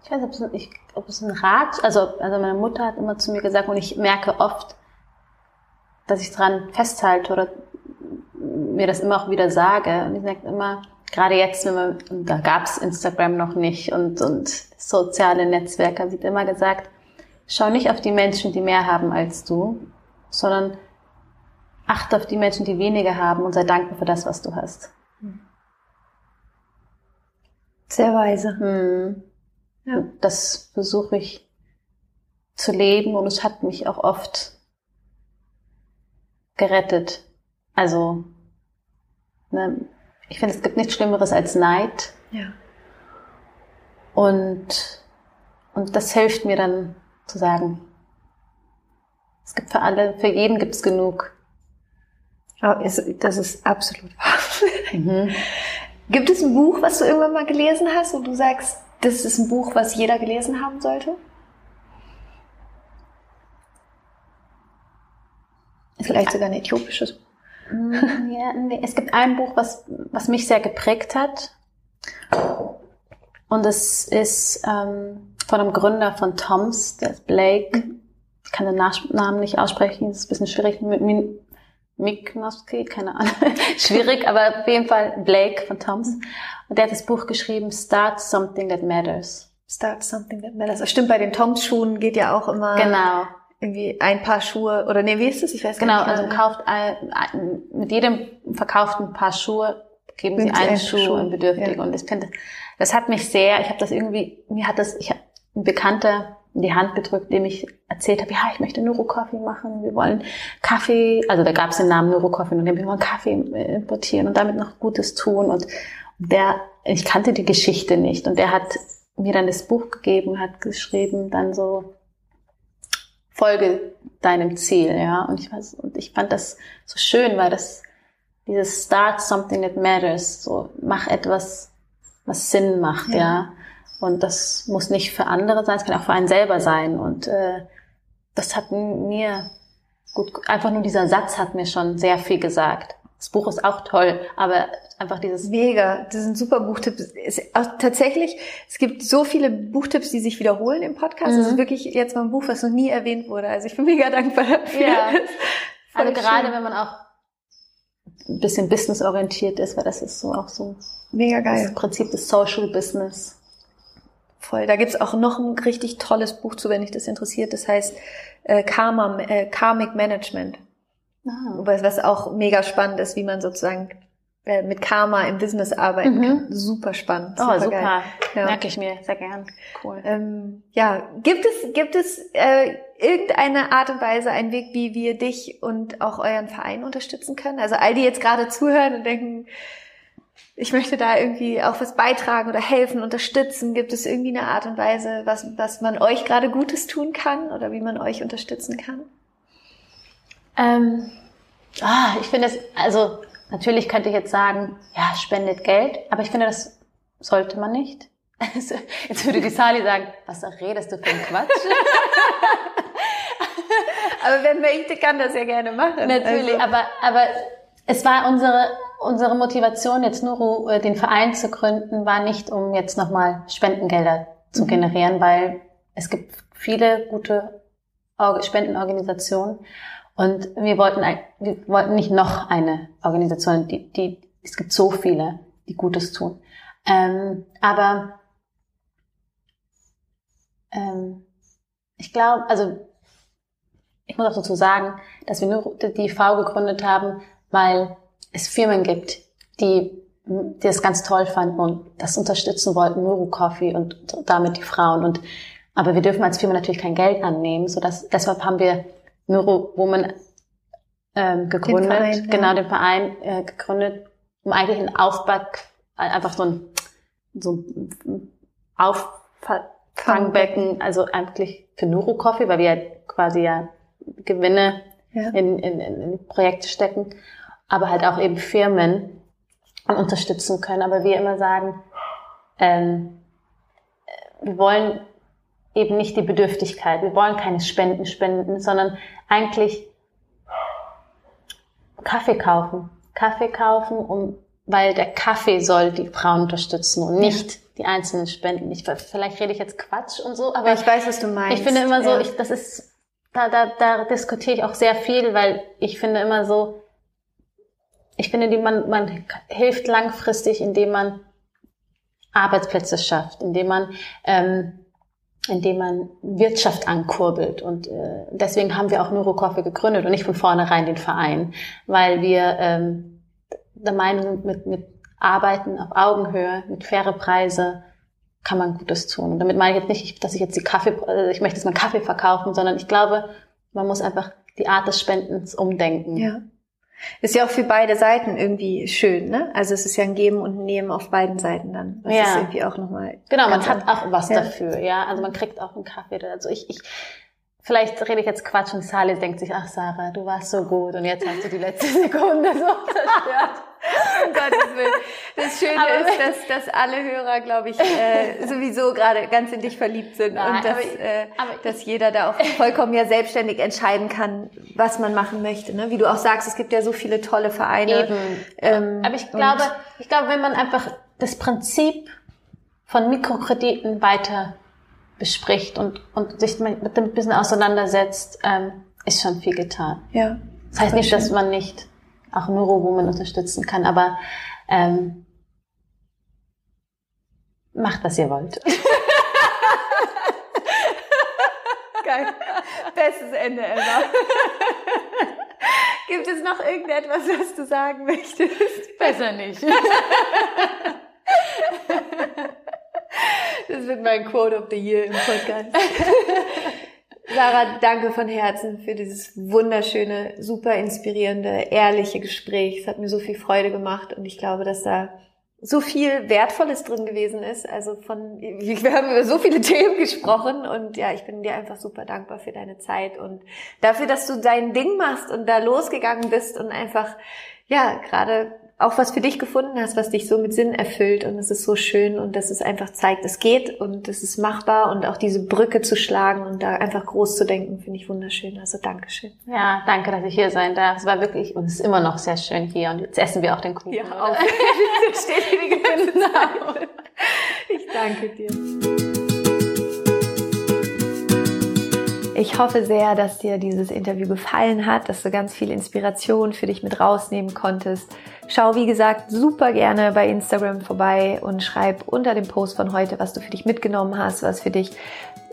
ich weiß, ob es, ich, ob es ein Rat, also, also meine Mutter hat immer zu mir gesagt, und ich merke oft, dass ich dran festhalte oder mir das immer auch wieder sage. Und ich sage immer, gerade jetzt, wenn man, da gab's Instagram noch nicht und, und soziale Netzwerke, wird immer gesagt, schau nicht auf die Menschen, die mehr haben als du, sondern achte auf die Menschen, die weniger haben und sei dankbar für das, was du hast. Sehr weise. Hm. Ja. Das versuche ich zu leben und es hat mich auch oft gerettet. Also, ne, ich finde, es gibt nichts Schlimmeres als Neid. Ja. Und, und das hilft mir dann zu sagen, es gibt für alle, für jeden gibt es genug. Oh, das ist absolut wahr. Mhm. Gibt es ein Buch, was du irgendwann mal gelesen hast, wo du sagst, das ist ein Buch, was jeder gelesen haben sollte? Vielleicht sogar ein äthiopisches. Mm, ja, nee. Es gibt ein Buch, was, was mich sehr geprägt hat. Und es ist ähm, von einem Gründer von Toms, der ist Blake. Ich kann den Namen nicht aussprechen, das ist ein bisschen schwierig. Mit Miknowski, keine Ahnung. schwierig, aber auf jeden Fall Blake von Toms. Und der hat das Buch geschrieben, Start Something That Matters. Start Something That Matters. Das stimmt, bei den Toms-Schuhen geht ja auch immer. Genau irgendwie ein Paar Schuhe oder nee, wie ist das? Ich weiß genau, gar nicht. Genau, also kauft ein, mit jedem verkauften Paar Schuhe geben sie einen Schuh, Schuh an Bedürftige ja. und ich finde, das hat mich sehr, ich habe das irgendwie, mir hat das, ich habe ein Bekannter in die Hand gedrückt, dem ich erzählt habe, ja, ich möchte Neurocoffee machen, wir wollen Kaffee, also da gab es den Namen Neurocoffee und wir wollen Kaffee importieren und damit noch Gutes tun und der, ich kannte die Geschichte nicht und der hat mir dann das Buch gegeben, hat geschrieben, dann so folge deinem Ziel, ja. Und ich, weiß, und ich fand das so schön, weil das dieses Start something that matters, so mach etwas, was Sinn macht, ja. ja. Und das muss nicht für andere sein, es kann auch für einen selber sein. Und äh, das hat mir gut, einfach nur dieser Satz hat mir schon sehr viel gesagt. Das Buch ist auch toll, aber einfach dieses mega, das sind super Buchtipps. Es, tatsächlich, es gibt so viele Buchtipps, die sich wiederholen im Podcast. Mhm. Das ist wirklich jetzt mal ein Buch, was noch nie erwähnt wurde. Also ich bin mega dankbar dafür. Ja. Also gerade wenn man auch ein bisschen businessorientiert ist, weil das ist so auch so mega geil. Das Prinzip des Social Business. Voll. Da gibt's auch noch ein richtig tolles Buch zu, wenn dich das interessiert. Das heißt äh, Karma, äh, Karmic Management. Ah. Was auch mega spannend ist, wie man sozusagen äh, mit Karma im Business arbeiten mhm. kann. Super spannend. Super oh, super. Ja. Merke ich mir sehr gern. Cool. Ähm, ja, gibt es, gibt es äh, irgendeine Art und Weise, einen Weg, wie wir dich und auch euren Verein unterstützen können? Also all die jetzt gerade zuhören und denken, ich möchte da irgendwie auch was beitragen oder helfen, unterstützen. Gibt es irgendwie eine Art und Weise, was, was man euch gerade Gutes tun kann oder wie man euch unterstützen kann? Ähm, ah, ich finde es, also natürlich könnte ich jetzt sagen, ja, spendet Geld, aber ich finde, das sollte man nicht. Jetzt würde die Sali sagen, was redest du für einen Quatsch? aber wer möchte, kann das ja gerne machen. Natürlich, also. aber, aber es war unsere, unsere Motivation, jetzt nur äh, den Verein zu gründen, war nicht, um jetzt nochmal Spendengelder zu mhm. generieren, weil es gibt viele gute Spendenorganisationen und wir wollten, wir wollten nicht noch eine Organisation, die, die, es gibt so viele, die Gutes tun. Ähm, aber ähm, ich glaube, also ich muss auch dazu sagen, dass wir nur die V gegründet haben, weil es Firmen gibt, die, die das ganz toll fanden und das unterstützen wollten, Nuru Coffee und damit die Frauen. Und aber wir dürfen als Firma natürlich kein Geld annehmen, so dass deshalb haben wir Neurowoman ähm, gegründet, den Verein, genau den Verein äh, gegründet, um eigentlich einen Aufbau, einfach so ein, so ein Auffangbecken, also eigentlich für Nuro Coffee, weil wir ja quasi ja Gewinne ja. In, in, in Projekte stecken, aber halt auch eben Firmen unterstützen können. Aber wir immer sagen, ähm, wir wollen eben nicht die Bedürftigkeit. Wir wollen keine Spenden spenden, sondern eigentlich Kaffee kaufen. Kaffee kaufen, um, weil der Kaffee soll die Frauen unterstützen und nicht die einzelnen Spenden. Ich, vielleicht rede ich jetzt Quatsch und so, aber ich weiß, was du meinst. Ich finde immer so, ja. ich, das ist, da, da, da diskutiere ich auch sehr viel, weil ich finde immer so, ich finde, die, man, man hilft langfristig, indem man Arbeitsplätze schafft, indem man ähm, indem man Wirtschaft ankurbelt. Und äh, deswegen haben wir auch Neurocoffee gegründet und nicht von vornherein den Verein, weil wir ähm, der Meinung sind, mit, mit Arbeiten auf Augenhöhe, mit faire Preise kann man Gutes tun. Und damit meine ich jetzt nicht, dass ich jetzt die Kaffee, also ich möchte jetzt mal Kaffee verkaufen, sondern ich glaube, man muss einfach die Art des Spendens umdenken. Ja. Ist ja auch für beide Seiten irgendwie schön, ne? Also es ist ja ein Geben und ein Nehmen auf beiden Seiten dann. Das ja. ist irgendwie auch nochmal. Genau, man hat auch was ja. dafür, ja. Also man kriegt auch einen Kaffee. Also ich, ich, vielleicht rede ich jetzt Quatsch und Sally denkt sich, ach Sarah, du warst so gut und jetzt hast du die letzte Sekunde so zerstört um Gottes Willen. Das Schöne aber ist, dass, dass alle Hörer, glaube ich, äh, sowieso gerade ganz in dich verliebt sind Nein, und dass, aber, äh, dass jeder da auch vollkommen ja selbstständig entscheiden kann, was man machen möchte. Ne? Wie du auch sagst, es gibt ja so viele tolle Vereine. Eben. Ähm, aber ich glaube, ich glaube, wenn man einfach das Prinzip von Mikrokrediten weiter bespricht und, und sich mit dem ein bisschen auseinandersetzt, ähm, ist schon viel getan. Ja. Das heißt nicht, schön. dass man nicht auch Neurowoman unterstützen kann. Aber ähm, macht, was ihr wollt. Geil. Bestes Ende ever. Gibt es noch irgendetwas, was du sagen möchtest? Besser nicht. Das wird mein Quote of the Year im Podcast. Sarah, danke von Herzen für dieses wunderschöne, super inspirierende, ehrliche Gespräch. Es hat mir so viel Freude gemacht und ich glaube, dass da so viel Wertvolles drin gewesen ist. Also von, wir haben über so viele Themen gesprochen und ja, ich bin dir einfach super dankbar für deine Zeit und dafür, dass du dein Ding machst und da losgegangen bist und einfach, ja, gerade auch was für dich gefunden hast, was dich so mit Sinn erfüllt. Und es ist so schön und dass es einfach zeigt, es geht und es ist machbar und auch diese Brücke zu schlagen und da einfach groß zu denken, finde ich wunderschön. Also Dankeschön. Ja, danke, dass ich hier sein darf. Es war wirklich und es ist immer noch sehr schön hier und jetzt essen wir auch den Kuchen. Ja, auch. steht hier die ganze Zeit. Ich danke dir. Ich hoffe sehr, dass dir dieses Interview gefallen hat, dass du ganz viel Inspiration für dich mit rausnehmen konntest. Schau, wie gesagt, super gerne bei Instagram vorbei und schreib unter dem Post von heute, was du für dich mitgenommen hast, was für dich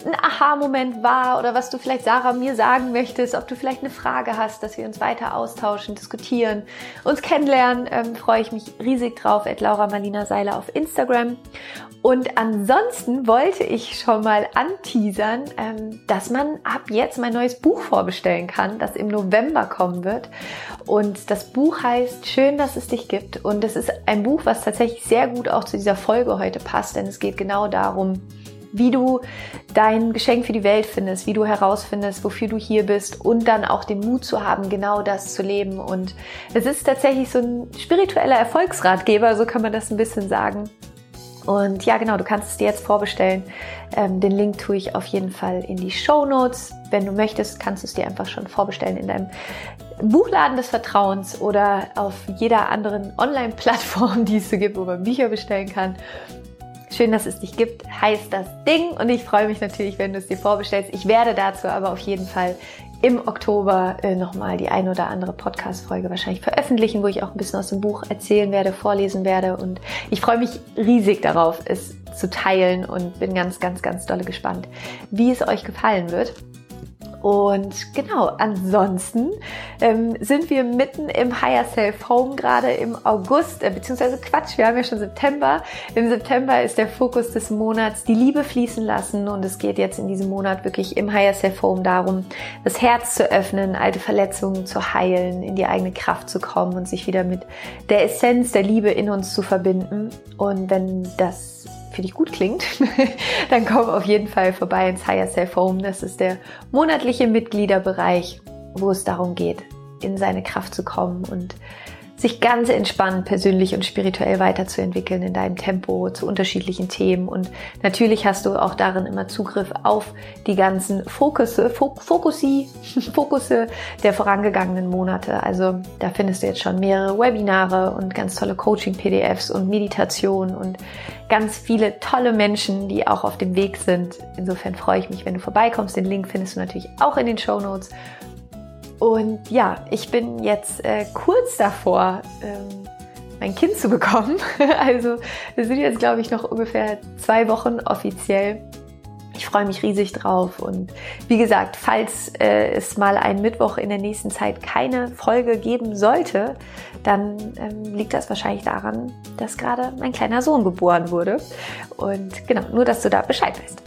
ein Aha-Moment war oder was du vielleicht Sarah mir sagen möchtest, ob du vielleicht eine Frage hast, dass wir uns weiter austauschen, diskutieren, uns kennenlernen, ähm, freue ich mich riesig drauf. At Laura Marlina Seiler auf Instagram. Und ansonsten wollte ich schon mal anteasern, ähm, dass man ab jetzt mein neues Buch vorbestellen kann, das im November kommen wird. Und das Buch heißt Schön, dass es dich gibt. Und es ist ein Buch, was tatsächlich sehr gut auch zu dieser Folge heute passt, denn es geht genau darum, wie du dein Geschenk für die Welt findest, wie du herausfindest, wofür du hier bist und dann auch den Mut zu haben, genau das zu leben. Und es ist tatsächlich so ein spiritueller Erfolgsratgeber, so kann man das ein bisschen sagen. Und ja, genau, du kannst es dir jetzt vorbestellen. Ähm, den Link tue ich auf jeden Fall in die Show Notes. Wenn du möchtest, kannst du es dir einfach schon vorbestellen in deinem Buchladen des Vertrauens oder auf jeder anderen Online-Plattform, die es so gibt, wo man Bücher bestellen kann. Schön, dass es dich gibt, heißt das Ding. Und ich freue mich natürlich, wenn du es dir vorbestellst. Ich werde dazu aber auf jeden Fall im Oktober äh, nochmal die ein oder andere Podcast-Folge wahrscheinlich veröffentlichen, wo ich auch ein bisschen aus dem Buch erzählen werde, vorlesen werde. Und ich freue mich riesig darauf, es zu teilen und bin ganz, ganz, ganz dolle gespannt, wie es euch gefallen wird. Und genau, ansonsten ähm, sind wir mitten im Higher Self Home gerade im August, äh, beziehungsweise Quatsch, wir haben ja schon September. Im September ist der Fokus des Monats die Liebe fließen lassen und es geht jetzt in diesem Monat wirklich im Higher Self Home darum, das Herz zu öffnen, alte Verletzungen zu heilen, in die eigene Kraft zu kommen und sich wieder mit der Essenz der Liebe in uns zu verbinden. Und wenn das für dich gut klingt, dann komm auf jeden Fall vorbei ins Higher Self Home. Das ist der monatliche Mitgliederbereich, wo es darum geht, in seine Kraft zu kommen und sich ganz entspannt persönlich und spirituell weiterzuentwickeln in deinem Tempo zu unterschiedlichen Themen. Und natürlich hast du auch darin immer Zugriff auf die ganzen Fokusse, Fokusi, Fokusse der vorangegangenen Monate. Also da findest du jetzt schon mehrere Webinare und ganz tolle Coaching-PDFs und Meditation und ganz viele tolle Menschen, die auch auf dem Weg sind. Insofern freue ich mich, wenn du vorbeikommst. Den Link findest du natürlich auch in den Show Notes. Und ja, ich bin jetzt äh, kurz davor, ähm, mein Kind zu bekommen. also wir sind jetzt, glaube ich, noch ungefähr zwei Wochen offiziell. Ich freue mich riesig drauf. Und wie gesagt, falls äh, es mal einen Mittwoch in der nächsten Zeit keine Folge geben sollte, dann ähm, liegt das wahrscheinlich daran, dass gerade mein kleiner Sohn geboren wurde. Und genau, nur dass du da Bescheid weißt.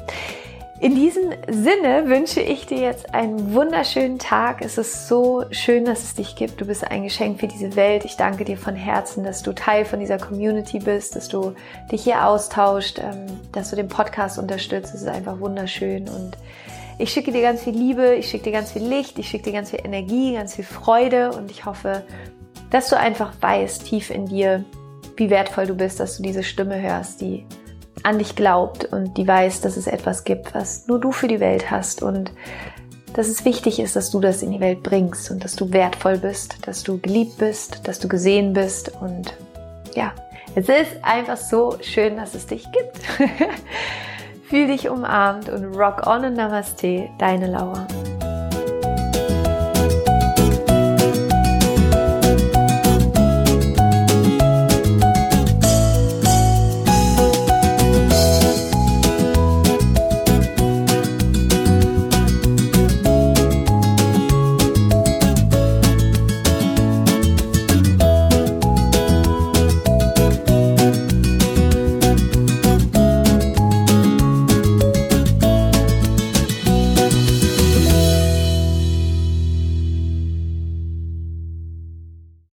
In diesem Sinne wünsche ich dir jetzt einen wunderschönen Tag. Es ist so schön, dass es dich gibt. Du bist ein Geschenk für diese Welt. Ich danke dir von Herzen, dass du Teil von dieser Community bist, dass du dich hier austauscht, ähm, dass du den Podcast unterstützt. Es ist einfach wunderschön und ich schicke dir ganz viel Liebe, ich schicke dir ganz viel Licht, ich schicke dir ganz viel Energie, ganz viel Freude und ich hoffe, dass du einfach weißt, tief in dir, wie wertvoll du bist, dass du diese Stimme hörst, die an dich glaubt und die weiß, dass es etwas gibt, was nur du für die Welt hast und dass es wichtig ist, dass du das in die Welt bringst und dass du wertvoll bist, dass du geliebt bist, dass du gesehen bist und ja, es ist einfach so schön, dass es dich gibt. Fühl dich umarmt und rock on und Namaste, deine Laura.